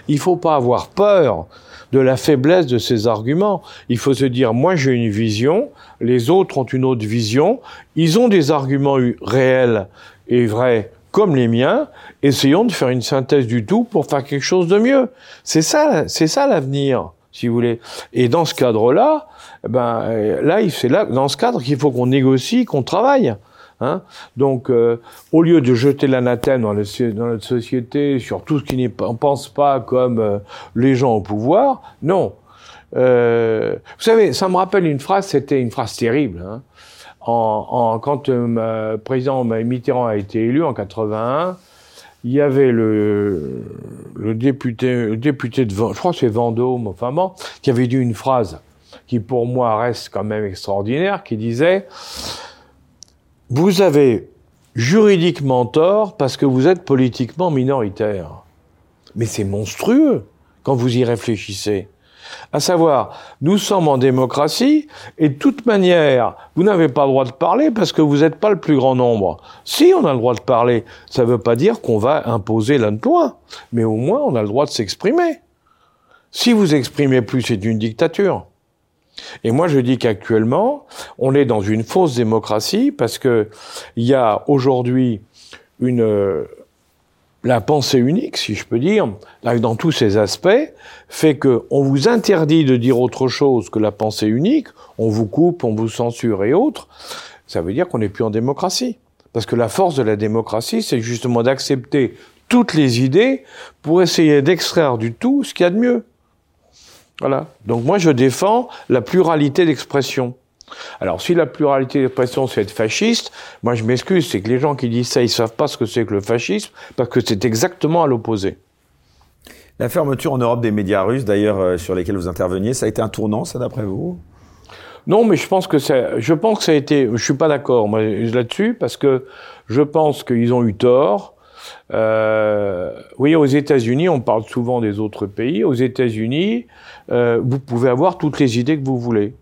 Il faut pas avoir peur de la faiblesse de ces arguments. Il faut se dire, moi j'ai une vision, les autres ont une autre vision, ils ont des arguments réels et vrais comme les miens, essayons de faire une synthèse du tout pour faire quelque chose de mieux. C'est ça, c'est ça l'avenir, si vous voulez. Et dans ce cadre-là, ben là, c'est là, dans ce cadre qu'il faut qu'on négocie, qu'on travaille. Hein Donc, euh, au lieu de jeter l'anathème dans, dans, notre société sur tout ce qui on pense pas comme euh, les gens au pouvoir, non. Euh, vous savez, ça me rappelle une phrase, c'était une phrase terrible. Hein. Quand le président Mitterrand a été élu en 81, il y avait le, député, le député de, je crois que c'est Vendôme, enfin qui avait dit une phrase qui pour moi reste quand même extraordinaire, qui disait vous avez juridiquement tort parce que vous êtes politiquement minoritaire. Mais c'est monstrueux quand vous y réfléchissez. À savoir, nous sommes en démocratie et de toute manière, vous n'avez pas le droit de parler parce que vous n'êtes pas le plus grand nombre. Si on a le droit de parler, ça ne veut pas dire qu'on va imposer la loi, mais au moins on a le droit de s'exprimer. Si vous exprimez plus, c'est une dictature. Et moi, je dis qu'actuellement, on est dans une fausse démocratie parce que il y a aujourd'hui une la pensée unique, si je peux dire, dans tous ses aspects, fait que on vous interdit de dire autre chose que la pensée unique, on vous coupe, on vous censure et autres. Ça veut dire qu'on n'est plus en démocratie. Parce que la force de la démocratie, c'est justement d'accepter toutes les idées pour essayer d'extraire du tout ce qu'il y a de mieux. Voilà. Donc moi, je défends la pluralité d'expression. Alors, si la pluralité d'expression, c'est être fasciste, moi je m'excuse, c'est que les gens qui disent ça, ils savent pas ce que c'est que le fascisme, parce que c'est exactement à l'opposé. La fermeture en Europe des médias russes, d'ailleurs, euh, sur lesquels vous interveniez, ça a été un tournant, ça, d'après vous? Non, mais je pense que ça, je pense que ça a été, je suis pas d'accord là-dessus, parce que je pense qu'ils ont eu tort. Euh, oui, aux États-Unis, on parle souvent des autres pays. Aux États-Unis, euh, vous pouvez avoir toutes les idées que vous voulez.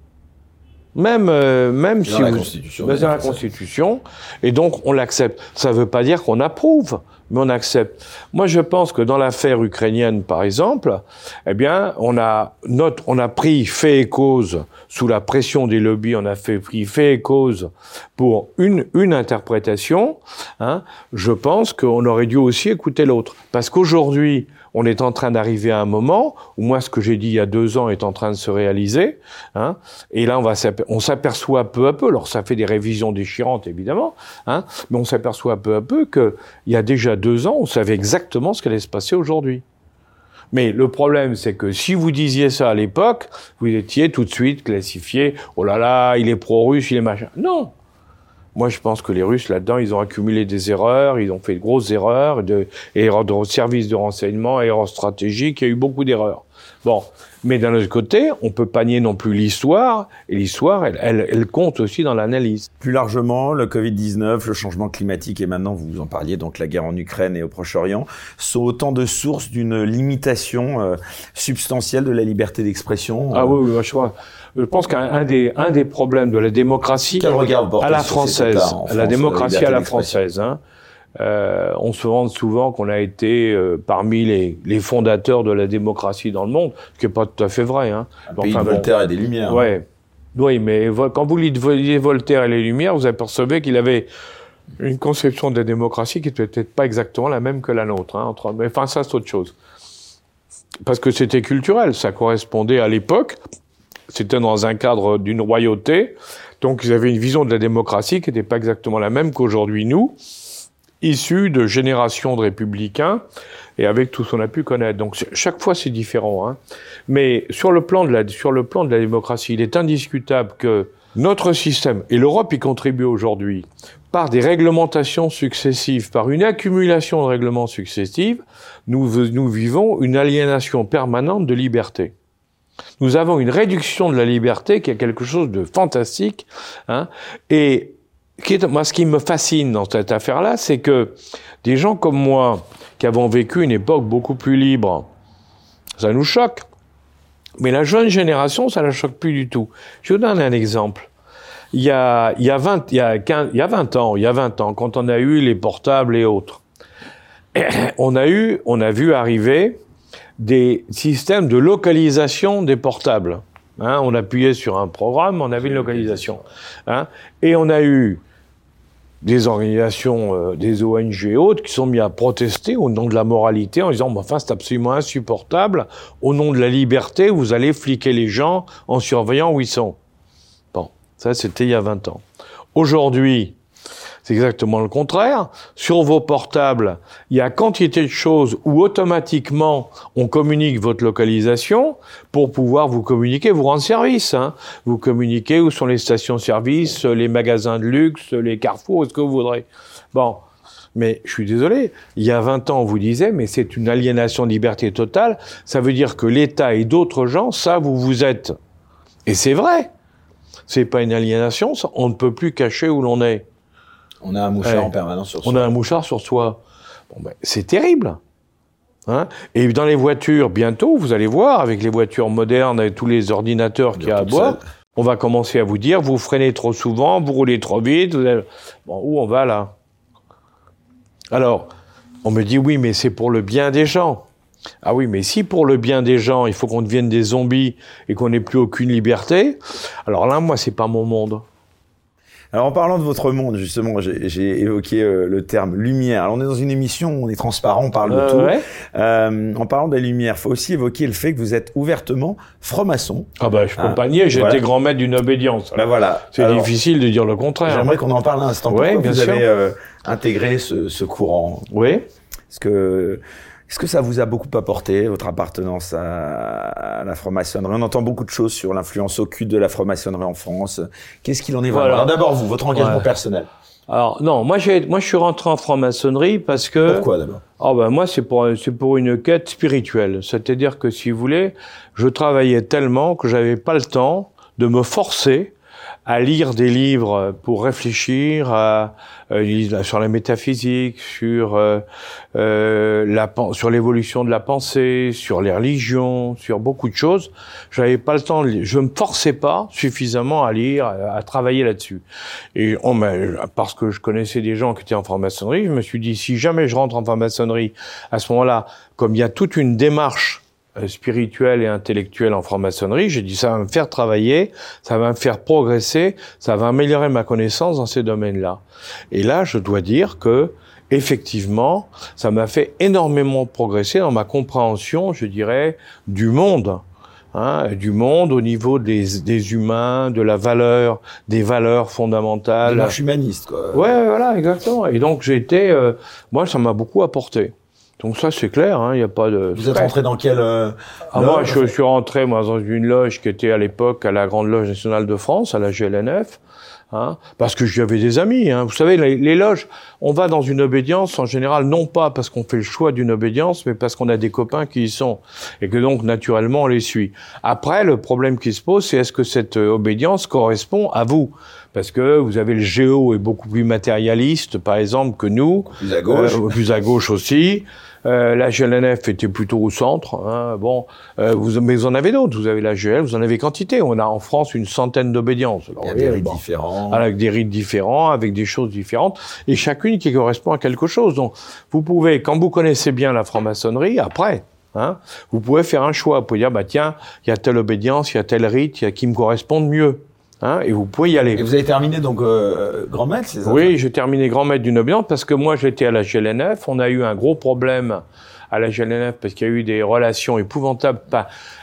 Même, euh, même si la Constitution, dans la Constitution, et donc on l'accepte. Ça ne veut pas dire qu'on approuve, mais on accepte. Moi, je pense que dans l'affaire ukrainienne, par exemple, eh bien, on a notre, on a pris fait et cause sous la pression des lobbies, on a fait pris fait et cause pour une une interprétation. Hein. Je pense qu'on aurait dû aussi écouter l'autre, parce qu'aujourd'hui, on est en train d'arriver à un moment où moi, ce que j'ai dit il y a deux ans est en train de se réaliser. Hein, et là, on, va on s'aperçoit peu à peu, alors ça fait des révisions déchirantes évidemment, hein, mais on s'aperçoit peu à peu qu'il y a déjà deux ans, on savait exactement ce qui allait se passer aujourd'hui. Mais le problème, c'est que si vous disiez ça à l'époque, vous étiez tout de suite classifié, oh là là, il est pro-russe, il est machin. Non, moi, je pense que les Russes, là-dedans, ils ont accumulé des erreurs, ils ont fait de grosses erreurs, de, erreurs de services de renseignement, erreurs stratégiques, il y a eu beaucoup d'erreurs. Bon, mais d'un autre côté, on peut pas nier non plus l'histoire, et l'histoire, elle, elle, elle, compte aussi dans l'analyse. Plus largement, le Covid-19, le changement climatique, et maintenant, vous en parliez, donc la guerre en Ukraine et au Proche-Orient, sont autant de sources d'une limitation euh, substantielle de la liberté d'expression. Ah oui, oui, je crois. Je pense qu'un des, un des problèmes de la démocratie à la française, la démocratie à la française, hein, euh, on se vante souvent qu'on a été euh, parmi les, les, fondateurs de la démocratie dans le monde, ce qui n'est pas tout à fait vrai. Hein. Un pays Voltaire et des Lumières. Ouais. Oui, mais quand vous lisez Voltaire et les Lumières, vous apercevez qu'il avait une conception de la démocratie qui n'était peut-être pas exactement la même que la nôtre. Hein, entre... Mais enfin, ça, c'est autre chose. Parce que c'était culturel, ça correspondait à l'époque, c'était dans un cadre d'une royauté, donc ils avaient une vision de la démocratie qui n'était pas exactement la même qu'aujourd'hui nous issu de générations de républicains et avec tout ce qu'on a pu connaître. Donc chaque fois c'est différent. Hein. Mais sur le, plan de la, sur le plan de la démocratie, il est indiscutable que notre système, et l'Europe y contribue aujourd'hui, par des réglementations successives, par une accumulation de règlements successifs, nous, nous vivons une aliénation permanente de liberté. Nous avons une réduction de la liberté qui est quelque chose de fantastique, hein, et moi, ce qui me fascine dans cette affaire-là, c'est que des gens comme moi, qui avons vécu une époque beaucoup plus libre, ça nous choque. Mais la jeune génération, ça ne la choque plus du tout. Je vous donne un exemple. Il y a, il y a 20, il y a 15, il y a 20 ans, il y a 20 ans, quand on a eu les portables et autres, on a eu, on a vu arriver des systèmes de localisation des portables. Hein, on appuyait sur un programme, on avait une localisation. Hein, et on a eu des organisations, euh, des ONG et autres, qui sont mis à protester au nom de la moralité en disant, enfin, c'est absolument insupportable. Au nom de la liberté, vous allez fliquer les gens en surveillant où ils sont. Bon, ça, c'était il y a 20 ans. Aujourd'hui, c'est exactement le contraire. Sur vos portables, il y a quantité de choses où automatiquement on communique votre localisation pour pouvoir vous communiquer, vous rendre service. Hein. Vous communiquez où sont les stations-service, les magasins de luxe, les carrefours, ce que vous voudrez. Bon. Mais je suis désolé, il y a 20 ans, on vous disait, mais c'est une aliénation de liberté totale. Ça veut dire que l'État et d'autres gens savent où vous êtes. Et c'est vrai. C'est pas une aliénation, on ne peut plus cacher où l'on est. On a un mouchard en permanence sur soi. On a un mouchard sur soi. Bon, ben, c'est terrible. Hein et dans les voitures, bientôt, vous allez voir, avec les voitures modernes et tous les ordinateurs qu'il y a à bord, on va commencer à vous dire, vous freinez trop souvent, vous roulez trop vite. Bon, où on va là? Alors, on me dit, oui, mais c'est pour le bien des gens. Ah oui, mais si pour le bien des gens, il faut qu'on devienne des zombies et qu'on n'ait plus aucune liberté, alors là, moi, c'est pas mon monde. Alors en parlant de votre monde, justement, j'ai évoqué euh, le terme lumière. Alors on est dans une émission, on est transparent, on parle de tout. Euh, en parlant de la lumière, faut aussi évoquer le fait que vous êtes ouvertement franc-maçon. Ah bah je peux pas nier, j'ai été grand maître d'une obédience. Bah voilà. C'est difficile de dire le contraire. J'aimerais qu'on en parle un instant. Pourquoi bien vous avez euh, intégré ce, ce courant? Oui. Est-ce que est-ce que ça vous a beaucoup apporté, votre appartenance à, la franc-maçonnerie? On entend beaucoup de choses sur l'influence occulte de la franc-maçonnerie en France. Qu'est-ce qu'il en est vraiment? D'abord, vous, votre engagement personnel. Alors non, moi j'ai moi je suis rentré en franc-maçonnerie parce que Pourquoi d'abord? Ah ben moi c'est pour c'est pour une quête spirituelle, c'est-à-dire que si vous voulez, je travaillais tellement que j'avais pas le temps de me forcer à lire des livres pour réfléchir à, euh, sur la métaphysique, sur euh, euh, l'évolution de la pensée, sur les religions, sur beaucoup de choses. J'avais pas le temps, je me forçais pas suffisamment à lire, à, travailler là-dessus. Et parce que je connaissais des gens qui étaient en franc-maçonnerie, je me suis dit si jamais je rentre en franc-maçonnerie, à ce moment-là, comme il y a toute une démarche euh, spirituel et intellectuel en franc-maçonnerie, j'ai dit ça va me faire travailler, ça va me faire progresser, ça va améliorer ma connaissance dans ces domaines-là. Et là, je dois dire que effectivement, ça m'a fait énormément progresser dans ma compréhension, je dirais, du monde. Hein, du monde au niveau des, des, humains, de la valeur, des valeurs fondamentales. Marche humaniste, quoi. Ouais, voilà, exactement. Et donc j'ai été, euh, moi, ça m'a beaucoup apporté. Donc ça c'est clair, il hein, n'y a pas de. Vous êtes rentré dans quelle euh, ah, Moi je, suis rentré moi dans une loge qui était à l'époque à la Grande Loge nationale de France, à la GLNF, hein, parce que j'avais des amis. Hein. Vous savez, les, loges, on va dans une obédience en général non pas parce qu'on fait le choix d'une obédience, mais parce qu'on a des copains qui y sont et que donc naturellement on les suit. Après, le problème qui se pose, c'est est-ce que cette euh, obédience correspond à vous? Parce que vous avez le géo est beaucoup plus matérialiste, par exemple, que nous. Plus à gauche. Euh, plus à gauche aussi. Euh, la GLNF était plutôt au centre. Hein, bon, euh, vous, mais vous en avez d'autres. Vous avez la GL, vous en avez quantité. On a en France une centaine d'obédiences. Avec des rites différents. Avec des rites différents, avec des choses différentes, et chacune qui correspond à quelque chose. Donc, vous pouvez, quand vous connaissez bien la franc-maçonnerie, après, Hein, vous pouvez faire un choix. Vous pouvez dire, bah tiens, il y a telle obédience, il y a tel rite, il y a qui me correspondent mieux. Hein, et vous pouvez y aller. Et vous avez terminé donc euh, grand maître, c'est ça Oui, j'ai terminé grand maître d'une obédience parce que moi j'étais à la GLNF. On a eu un gros problème à la GLNF parce qu'il y a eu des relations épouvantables.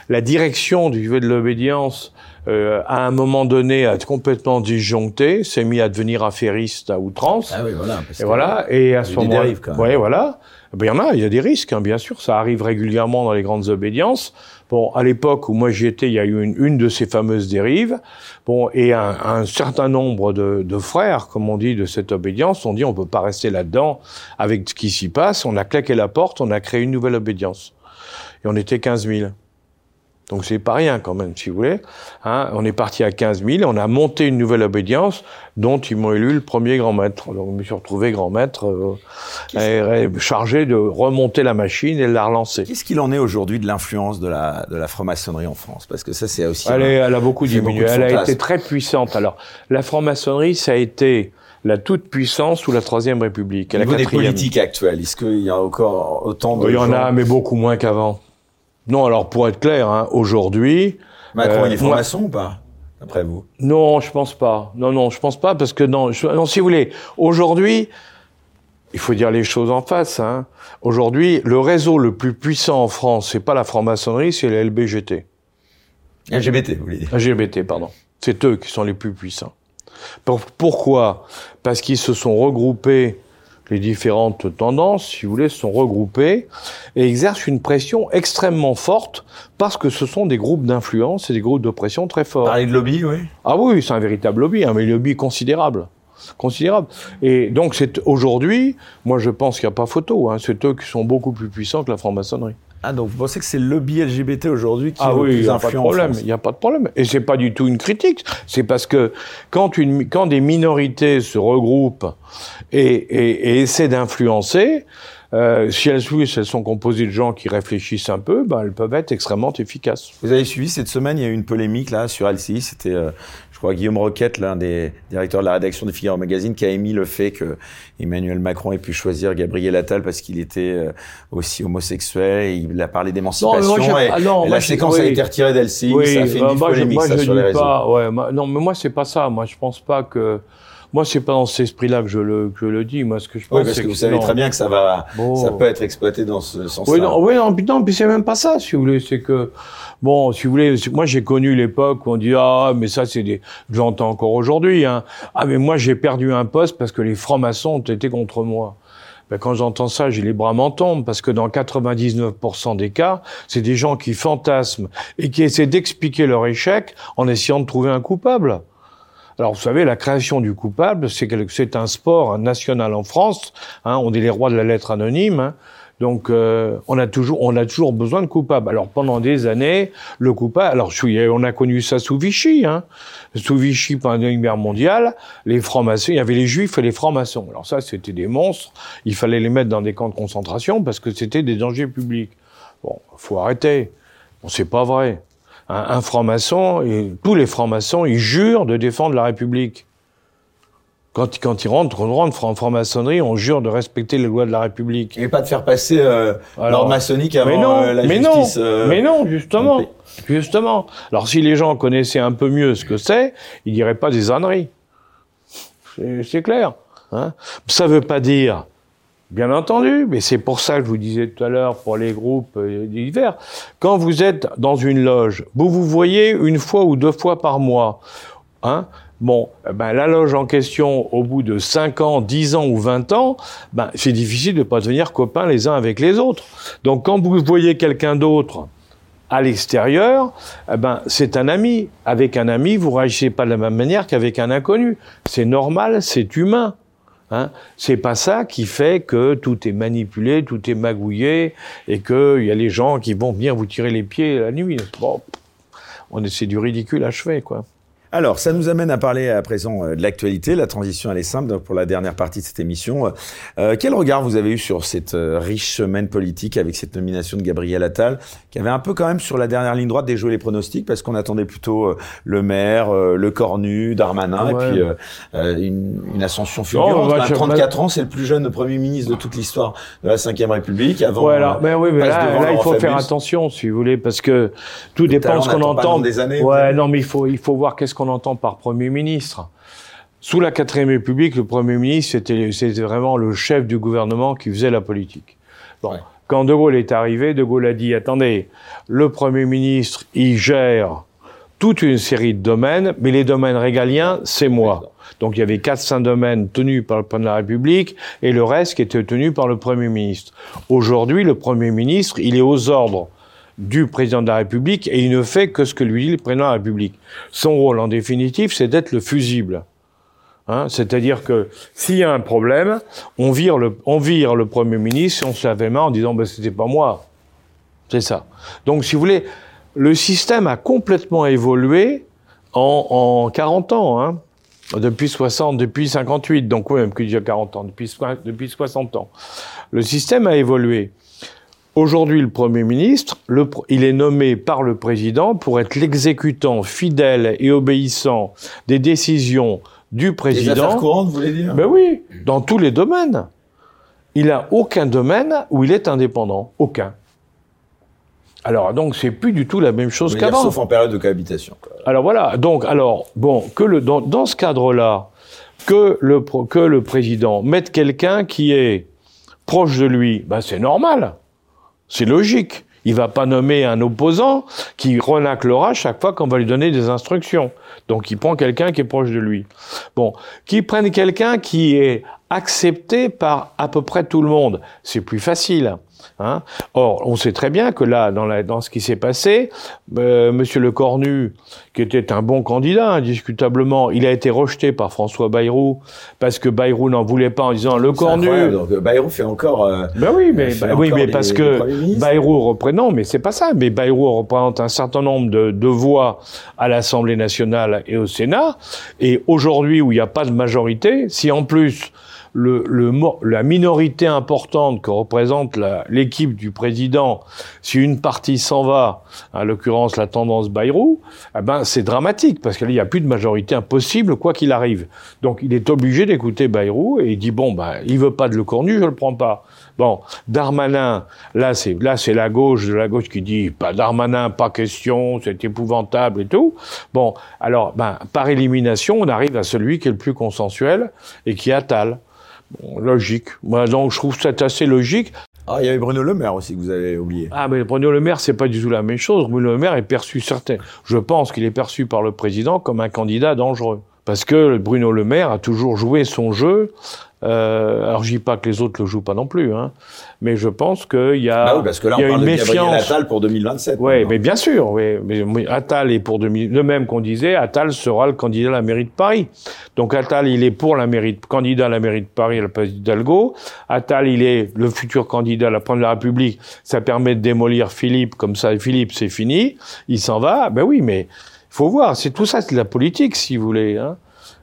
La direction du niveau de l'obédience, euh, à un moment donné, a complètement disjoncté, s'est mis à devenir affairiste à outrance. Ah oui, voilà. et voilà. Et à ce moment-là, oui, voilà. Ben, il y en a, il y a des risques, hein, bien sûr. Ça arrive régulièrement dans les grandes obédiences. Bon, à l'époque où moi j'y étais, il y a eu une, une, de ces fameuses dérives. Bon, et un, un certain nombre de, de, frères, comme on dit, de cette obédience, ont dit on peut pas rester là-dedans avec ce qui s'y passe. On a claqué la porte, on a créé une nouvelle obédience. Et on était 15 000. Donc c'est pas rien quand même, si vous voulez. Hein, on est parti à 15 000, on a monté une nouvelle obédience dont ils m'ont élu le premier grand maître. Donc je me suis retrouvé grand maître, euh, chargé de remonter la machine et de la relancer. Qu'est-ce qu'il en est aujourd'hui de l'influence de la, de la franc-maçonnerie en France? Parce que ça c'est aussi... Elle, elle a beaucoup diminué, elle a été très puissante. Alors la franc-maçonnerie, ça a été la toute puissance sous la Troisième République. Au niveau des politiques actuelles, est-ce qu'il y a encore autant de... Il y en a, mais beaucoup moins qu'avant. Non, alors pour être clair, hein, aujourd'hui. Macron, il est euh, franc-maçon ou pas Après vous? Non, je pense pas. Non, non, je pense pas parce que non, non si vous voulez, aujourd'hui, il faut dire les choses en face. Hein. Aujourd'hui, le réseau le plus puissant en France, c'est pas la franc-maçonnerie, c'est le LBGT. LGBT, vous voulez dire LGBT, pardon. C'est eux qui sont les plus puissants. Pourquoi? Parce qu'ils se sont regroupés les différentes tendances, si vous voulez, sont regroupées et exercent une pression extrêmement forte parce que ce sont des groupes d'influence et des groupes d'oppression très forts. Parler de lobby, oui. Ah oui, c'est un véritable lobby, un lobby considérable considérable. Et donc c'est aujourd'hui, moi je pense qu'il n'y a pas photo, hein, c'est eux qui sont beaucoup plus puissants que la franc-maçonnerie. Ah, donc vous pensez que c'est le lobby LGBT aujourd'hui qui ah oui, il n'y a pas de problème. Il n'y a pas de problème. Et c'est pas du tout une critique. C'est parce que quand, une, quand des minorités se regroupent et, et, et essaient d'influencer, euh, si elles, si elles sont composées de gens qui réfléchissent un peu, ben, elles peuvent être extrêmement efficaces. Vous avez suivi cette semaine, il y a eu une polémique là sur LCI. C'était, euh, crois, Guillaume Roquette, l'un des directeurs de la rédaction de Figaro Magazine, qui a émis le fait que Emmanuel Macron ait pu choisir Gabriel Attal parce qu'il était euh, aussi homosexuel. Et il a parlé d'émancipation. Et, ah, la séquence a été retirée d'LCI. ça a fait une bah, polémique ça, sur les réseaux. Pas, ouais, non, mais moi c'est pas ça. Moi je pense pas que Moi, c'est pas dans cet esprit-là que je le que je le dis. Moi, ce que je pense, oui, parce que vous savez non. très bien que ça va, ça peut être exploité dans ce sens-là. Oui, non, oui, non, non, puis c'est même pas ça, si vous voulez. C'est que, bon, si vous voulez, moi j'ai connu l'époque où on dit ah, mais ça c'est des, j'entends encore aujourd'hui. Hein. Ah, mais moi j'ai perdu un poste parce que les francs-maçons ont été contre moi. Ben, quand j'entends ça, j'ai les bras m'en tombent parce que dans 99% des cas, c'est des gens qui fantasment et qui essaient d'expliquer leur échec en essayant de trouver un coupable. Alors, vous savez, la création du coupable, c'est un sport national en France. Hein, on est les rois de la lettre anonyme. hein. Donc, euh, on a toujours, on a toujours besoin de coupables. Alors, pendant des années, le coupable. Alors, on a connu ça sous Vichy. Hein. Sous Vichy, pendant la Guerre mondiale, les francs-maçons, il y avait les juifs et les francs-maçons. Alors ça, c'était des monstres. Il fallait les mettre dans des camps de concentration parce que c'était des dangers publics. Bon, faut arrêter. Bon, c'est pas vrai. Un, franc-maçon, tous les francs-maçons, ils jurent de défendre la République. Quand, quand ils rentrent, on rentre en franc-maçonnerie, on jure de respecter les lois de la République. Et pas de faire passer euh, l'ordre maçonnique avant mais non, euh, la mais justice. non, euh, mais non, justement, justement. Alors si les gens connaissaient un peu mieux ce que c'est, ils diraient pas des âneries. C'est c'est clair. Hein ça veut pas dire, bien entendu, mais c'est pour ça que je vous disais tout à l'heure pour les groupes euh, divers, quand vous êtes dans une loge, vous vous voyez une fois ou deux fois par mois, hein Bon, eh ben, la loge en question, au bout de 5 ans, 10 ans ou 20 ans, ben, c'est difficile de pas devenir copains les uns avec les autres. Donc, quand vous voyez quelqu'un d'autre à l'extérieur, eh ben, c'est un ami. Avec un ami, vous réagissez pas de la même manière qu'avec un inconnu. C'est normal, c'est humain. Hein c'est pas ça qui fait que tout est manipulé, tout est magouillé et qu'il y a les gens qui vont venir vous tirer les pieds la nuit. Bon, on c'est du ridicule achevé, quoi. Alors, ça nous amène à parler à présent euh, de l'actualité. La transition, elle est simple pour la dernière partie de cette émission. Euh, quel regard vous avez eu sur cette euh, riche semaine politique avec cette nomination de Gabriel Attal, qui avait un peu quand même sur la dernière ligne droite déjoué les pronostics, parce qu'on attendait plutôt euh, le maire, euh, le cornu, Darmanin, Ouais. et puis euh, euh, une, une ascension fulgurante. bah, Quand même, je- 34 ans, c'est le plus jeune Premier ministre de toute l'histoire de la Ve République. Avant, Voilà, euh, mais oui, mais là, il faut faire attention, si vous voulez, parce que tout dépend de ce qu'on pas entend. des années, ouais, non, mais il faut, il faut voir qu'est-ce qu'on entend par Premier ministre. Sous la quatrième République, le Premier ministre, c'était, c'était vraiment le chef du gouvernement qui faisait la politique. Bon. Ouais. Quand De Gaulle est arrivé, De Gaulle a dit, attendez, le Premier ministre, il gère toute une série de domaines, mais les domaines régaliens, c'est moi. Donc il y avait quatre, cinq domaines tenus par le président de la République et le reste qui était tenu par le Premier ministre. Aujourd'hui, le Premier ministre, il est aux ordres du président de la République et il ne fait que ce que lui dit le président de la République. Son rôle, en définitive, c'est d'être le fusible. Hein, C'est-à-dire que s'il y a un problème, on vire le, on vire le Premier ministre on se lave les mains en disant ben, c'était pas moi. C'est ça. Donc, si vous voulez, le système a complètement évolué en, en 40 ans. Hein. Depuis 60, depuis 58, donc oui, même que dire 40 ans, depuis, depuis 60 ans. Le système a évolué. Aujourd'hui, le Premier ministre, le il est nommé par le Président pour être l'exécutant fidèle et obéissant des décisions du Président. affaires courantes, vous voulez dire? Ben oui, dans tous les domaines. Il n'a aucun domaine où il est indépendant. Aucun. Alors, donc, c'est plus du tout la même chose qu'avant. Sauf en période de cohabitation. quoi. Alors voilà, donc alors bon que le dans, dans ce cadre-là que le que le président mette quelqu'un qui est proche de lui, ben c'est normal, c'est logique. Il va pas nommer un opposant qui renaclera chaque fois qu'on va lui donner des instructions. Donc il prend quelqu'un qui est proche de lui. Bon, qui prenne quelqu'un qui est accepté par à peu près tout le monde, c'est plus facile. Hein Or, on sait très bien que là, dans, la, dans ce qui s'est passé, euh, Monsieur Le Cornu, qui était un bon candidat, indiscutablement, il a été rejeté par François Bayrou parce que Bayrou n'en voulait pas en disant Le Cornu. Donc, euh, Bayrou fait encore. euh, Ben oui, mais, ben oui, mais parce que. Bayrou représente, non, mais c'est pas ça, mais Bayrou représente un certain nombre de, de voix à l'Assemblée nationale et au Sénat, et aujourd'hui où il n'y a pas de majorité, si en plus la minorité importante que représente l'équipe du président, si une partie s'en va, en l'occurrence la tendance Bayrou, eh ben c'est dramatique parce qu'il n'y a plus de majorité impossible quoi qu'il arrive. Donc il est obligé d'écouter Bayrou et il dit bon bah il veut pas de Le Cornu, je le prends pas. Bon, Darmanin, là c'est là c'est la gauche de la gauche qui dit pas Darmanin, pas question, c'est épouvantable et tout. Bon, alors ben par élimination, on arrive à celui qui est le plus consensuel et qui attale. Bon, logique. Donc je trouve ça assez logique. Ah, il y avait Bruno Le Maire aussi que vous avez oublié. Ah, mais Bruno Le Maire, c'est pas du tout la même chose. Bruno Le Maire est perçu certain. Je pense qu'il est perçu par le président comme un candidat dangereux. Parce que Bruno Le Maire a toujours joué son jeu euh, alors je dis pas que les autres le jouent pas non plus, hein, mais je pense qu'il y a, bah oui, parce que là, a a une une méfiance. Attal pour 2027. Oui, mais bien sûr, oui, mais, Attal est pour 2000, le même qu'on disait, Attal sera le candidat à la mairie de Paris. Donc Attal, il est pour la mairie, de- candidat à la mairie de Paris à la place d'Hidalgo. Attal, il est le futur candidat à la première de la République. Ça permet de démolir Philippe, comme ça, Philippe, c'est fini. Il s'en va. Ben oui, mais faut voir. C'est tout ça, c'est de la politique, si vous voulez. Hein.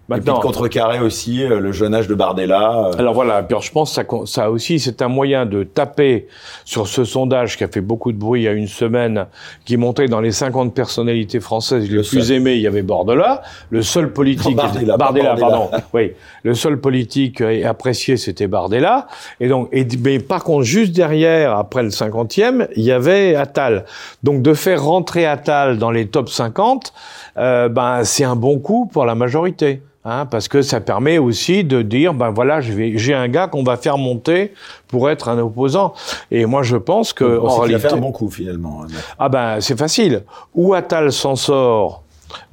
Et puis de contrecarrer aussi euh, le jeune âge de Bardella. euh, Alors voilà, puis alors je pense que ça, ça aussi, c'est un moyen de taper sur ce sondage qui a fait beaucoup de bruit il y a une semaine, qui montrait dans les 50 personnalités françaises les Le plus aimées, il y avait Bordela. Le seul politique... Bardella, pas Bardella, Bardella. pardon. Oui, le seul politique euh, apprécié, c'était Bardella. Et donc, et, mais par contre, juste derrière, après le 50e, il y avait Attal. Donc de faire rentrer Attal dans les top 50, euh, ben, c'est un bon coup pour la majorité. Hein, parce que ça permet aussi de dire, ben voilà, j'ai un gars qu'on va faire monter pour être un opposant. Et moi, je pense que on en réalité, fait un bon coup finalement. ah ben c'est facile. Ou Attal s'en sort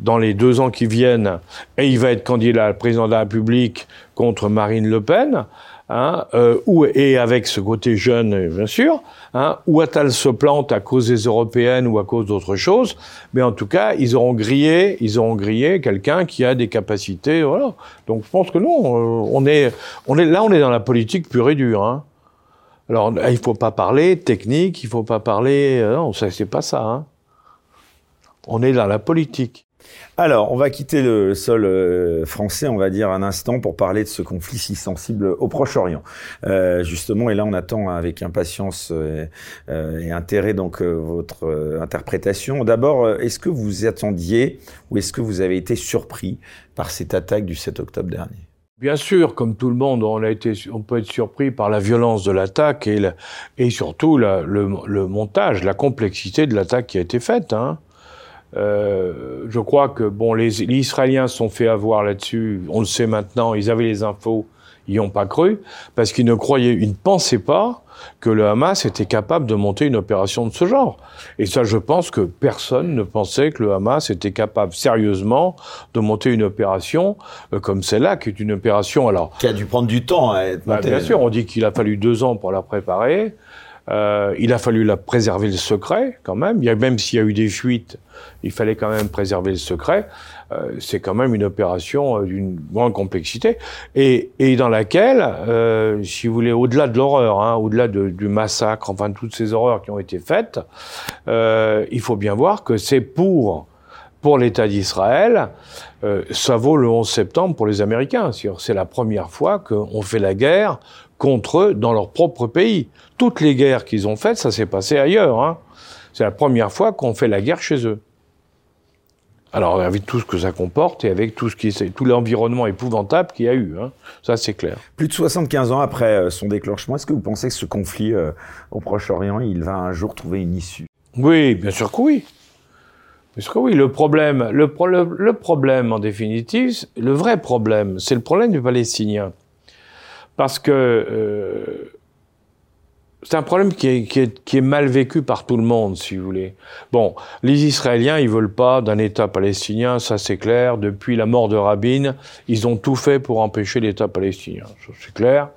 dans les deux ans qui viennent et il va être candidat à président de la République contre Marine Le Pen. Hein, euh, ou, et avec ce côté jeune, euh, bien sûr, hein, ou Attal se plante à cause des européennes ou à cause d'autre chose, mais en tout cas, ils auront grillé, ils auront grillé quelqu'un qui a des capacités, voilà. Donc je pense que non, euh, on est, on est là, on est dans la politique pure et dure. Hein. Alors, il faut pas parler technique, il faut pas parler. euh, non, ça c'est pas ça. Hein. On est dans la politique. Alors, on va quitter le sol euh, français, on va dire un instant, pour parler de ce conflit si sensible au Proche-Orient. Euh, justement, et là, on attend avec impatience euh, euh, et intérêt donc votre interprétation. D'abord, est-ce que vous attendiez ou est-ce que vous avez été surpris par cette attaque du 7 octobre dernier? Bien sûr, comme tout le monde, on a été, on peut être surpris par la violence de l'attaque et, la- et surtout la- le, le montage, la complexité de l'attaque qui a été faite. Hein. Euh, je crois que bon, les, les Israéliens se sont fait avoir là-dessus. On le sait maintenant. Ils avaient les infos, ils n'y ont pas cru parce qu'ils ne croyaient, ils ne pensaient pas que le Hamas était capable de monter une opération de ce genre. Et ça, je pense que personne ne pensait que le Hamas était capable sérieusement de monter une opération euh, comme celle-là, qui est une opération. Alors, Qui a dû prendre du temps à être bah, monté. bien sûr, on dit qu'il a fallu deux ans pour la préparer. Euh, il a fallu la préserver le secret quand même. Il y a, même s'il y a eu des fuites, il fallait quand même préserver le secret. Euh, c'est quand même une opération euh, d'une grande complexité et, et dans laquelle, euh, si vous voulez, au-delà de l'horreur, hein, au-delà de- du massacre, enfin toutes ces horreurs qui ont été faites, euh, il faut bien voir que c'est pour pour l'État d'Israël, ça vaut le 11 septembre pour les Américains. C'est la première fois qu'on fait la guerre contre eux dans leur propre pays. Toutes les guerres qu'ils ont faites, ça s'est passé ailleurs. Hein. C'est la première fois qu'on fait la guerre chez eux. Alors avec tout ce que ça comporte et avec tout ce qui tout l'environnement épouvantable qu'il y a eu, hein. ça c'est clair. Plus de 75 ans après euh, son déclenchement, est-ce que vous pensez que ce conflit euh, au Proche-Orient, il va un jour trouver une issue? Oui, bien sûr que oui. Sûr que oui. Le problème, le, pro- le, le problème en définitive, le vrai problème, c'est le problème du Palestinien. Parce que euh, c'est un problème qui est, mal vécu par tout le monde, si vous voulez. Bon, les Israéliens, ils veulent pas d'un État palestinien, ça c'est clair. Depuis la mort de Rabin, ils ont tout fait pour empêcher l'État palestinien. C'est clair.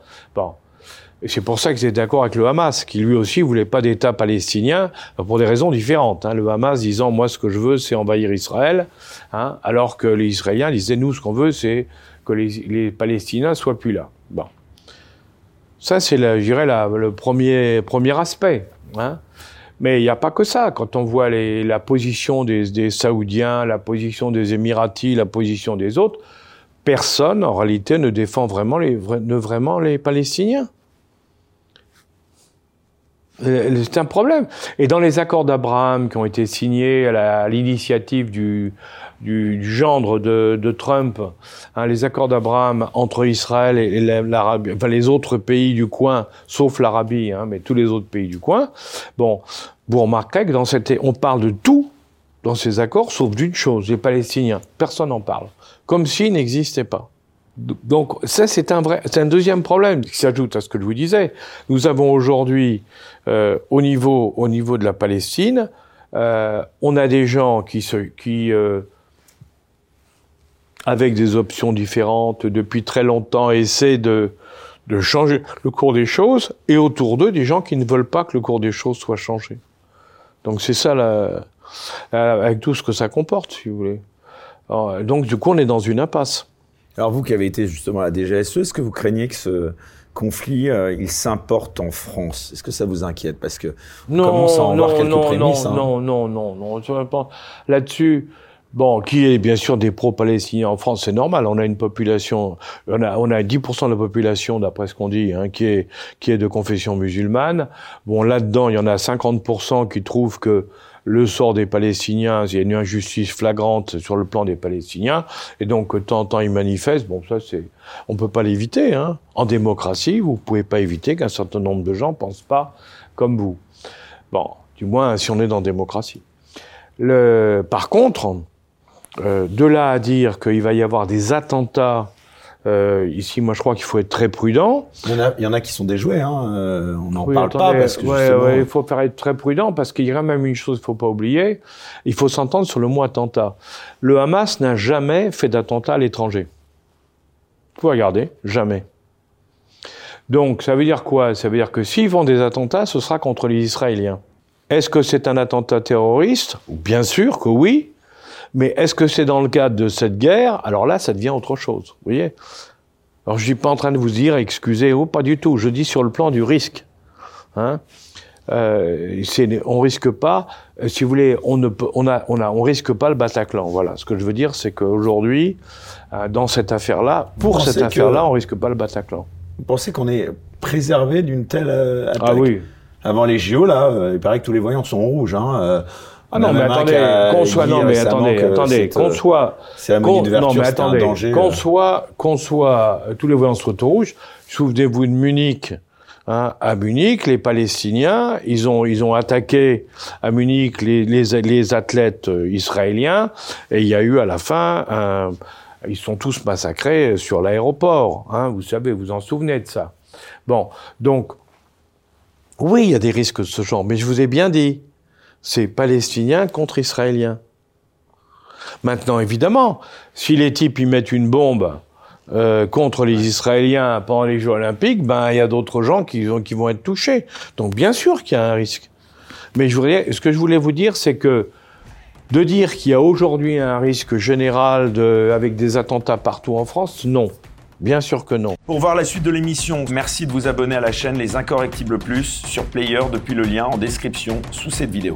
C'est pour ça qu'ils étaient d'accord avec le Hamas, qui lui aussi voulait pas d'État palestinien, pour des raisons différentes. Hein. Le Hamas disant, moi ce que je veux, c'est envahir Israël, hein, alors que les Israéliens disaient, nous ce qu'on veut, c'est que les, les Palestiniens soient plus là. Bon. Ça, c'est, la- je dirais, la- le premier, premier aspect. Hein. Mais il n'y a pas que ça. Quand on voit la position des, des Saoudiens, la position des Émiratis, la position des autres, personne, en réalité, ne défend vraiment les, vraiment les Palestiniens. Euh, c'est un problème. Et dans les accords d'Abraham qui ont été signés à l'initiative du, du, du, gendre de, de Trump, hein, les accords d'Abraham entre Israël et, l'Arabie, enfin les autres pays du coin, sauf l'Arabie, hein, mais tous les autres pays du coin. Bon, vous remarquerez que dans cette, on parle de tout dans ces accords, sauf d'une chose, les Palestiniens. Personne n'en parle, comme s'ils n'existaient pas. Donc ça, c'est un vrai, c'est un deuxième problème qui s'ajoute à ce que je vous disais. Nous avons aujourd'hui, euh, au niveau, au niveau de la Palestine, euh, on a des gens qui se, qui euh, avec des options différentes depuis très longtemps essaient de de changer le cours des choses, et autour d'eux des gens qui ne veulent pas que le cours des choses soit changé. Donc c'est ça la, avec tout ce que ça comporte, si vous voulez. donc du coup, on est dans une impasse. Alors vous qui avez été justement à la DGSE, est-ce que vous craignez que ce conflit, euh, il s'importe en France? Est-ce que ça vous inquiète? Parce que non, commence à en voir quelques non, prémices. Non, hein. non, non, non, non. Là-dessus, Bon, qui est bien sûr des pro-palestiniens en France, c'est normal. On a une population, on a, on a 10% de la population, d'après ce qu'on dit, hein, qui est qui est de confession musulmane. Bon, là-dedans, il y en a 50% qui trouvent que le sort des Palestiniens, il y a une injustice flagrante sur le plan des Palestiniens, et donc de temps en temps ils manifestent. Bon, ça c'est, on peut pas l'éviter. Hein. En démocratie, vous pouvez pas éviter qu'un certain nombre de gens pensent pas comme vous. Bon, du moins si on est dans démocratie. Le, par contre, euh, de là à dire qu'il va y avoir des attentats euh, ici, moi, je crois qu'il faut être très prudent. Il y en a, il y en a qui sont déjoués. Hein. Euh, on n'en parle pas parce que ouais, ouais, il faut faire être très prudent parce qu'il y a même une chose qu'il faut pas oublier. Il faut s'entendre sur le mot attentat. Le Hamas n'a jamais fait d'attentat à l'étranger. Vous regardez, jamais. Donc, ça veut dire quoi? Ça veut dire que s'ils font des attentats, ce sera contre les Israéliens. Est-ce que c'est un attentat terroriste? Bien sûr que oui. Mais est-ce que c'est dans le cadre de cette guerre? Alors là, ça devient autre chose. Vous voyez? Alors je suis pas en train de vous dire, excusez, oh, pas du tout. Je dis sur le plan du risque. Hein euh, on risque pas, euh, si vous voulez, on ne peut, on a, on a, on risque pas le Bataclan. Voilà. Ce que je veux dire, c'est qu'aujourd'hui, euh, dans cette affaire-là, pour cette affaire-là, on risque pas le Bataclan. Vous pensez qu'on est préservé d'une telle euh, attaque? Ah oui. Avant les JO, là, il paraît que tous les voyants sont rouges. Hein. Ah non, mais attendez, qu'on soit, non, mais attendez, attendez, qu'on soit, non, mais attendez, qu'on soit, qu'on soit, tous les voyants sont rouges. Souvenez-vous de Munich, hein, à Munich, les Palestiniens, ils ont, ils ont attaqué à Munich les, les, les athlètes euh, israéliens, et il y a eu à la fin un, ils sont tous massacrés sur l'aéroport, hein, vous savez, vous en souvenez de ça. Bon, donc, oui, il y a des risques de ce genre, mais je vous ai bien dit, c'est palestinien contre israélien. Maintenant, évidemment, si les types y mettent une bombe euh, contre les Israéliens pendant les Jeux Olympiques, ben il y a d'autres gens qui, vont être touchés. Donc bien sûr qu'il y a un risque. Mais ce que je voulais vous dire, c'est que de dire qu'il y a aujourd'hui un risque général avec des attentats partout en France, non. Bien sûr que non. Pour voir la suite de l'émission, merci de vous abonner à la chaîne Les Incorrectibles Plus sur Player depuis le lien en description sous cette vidéo.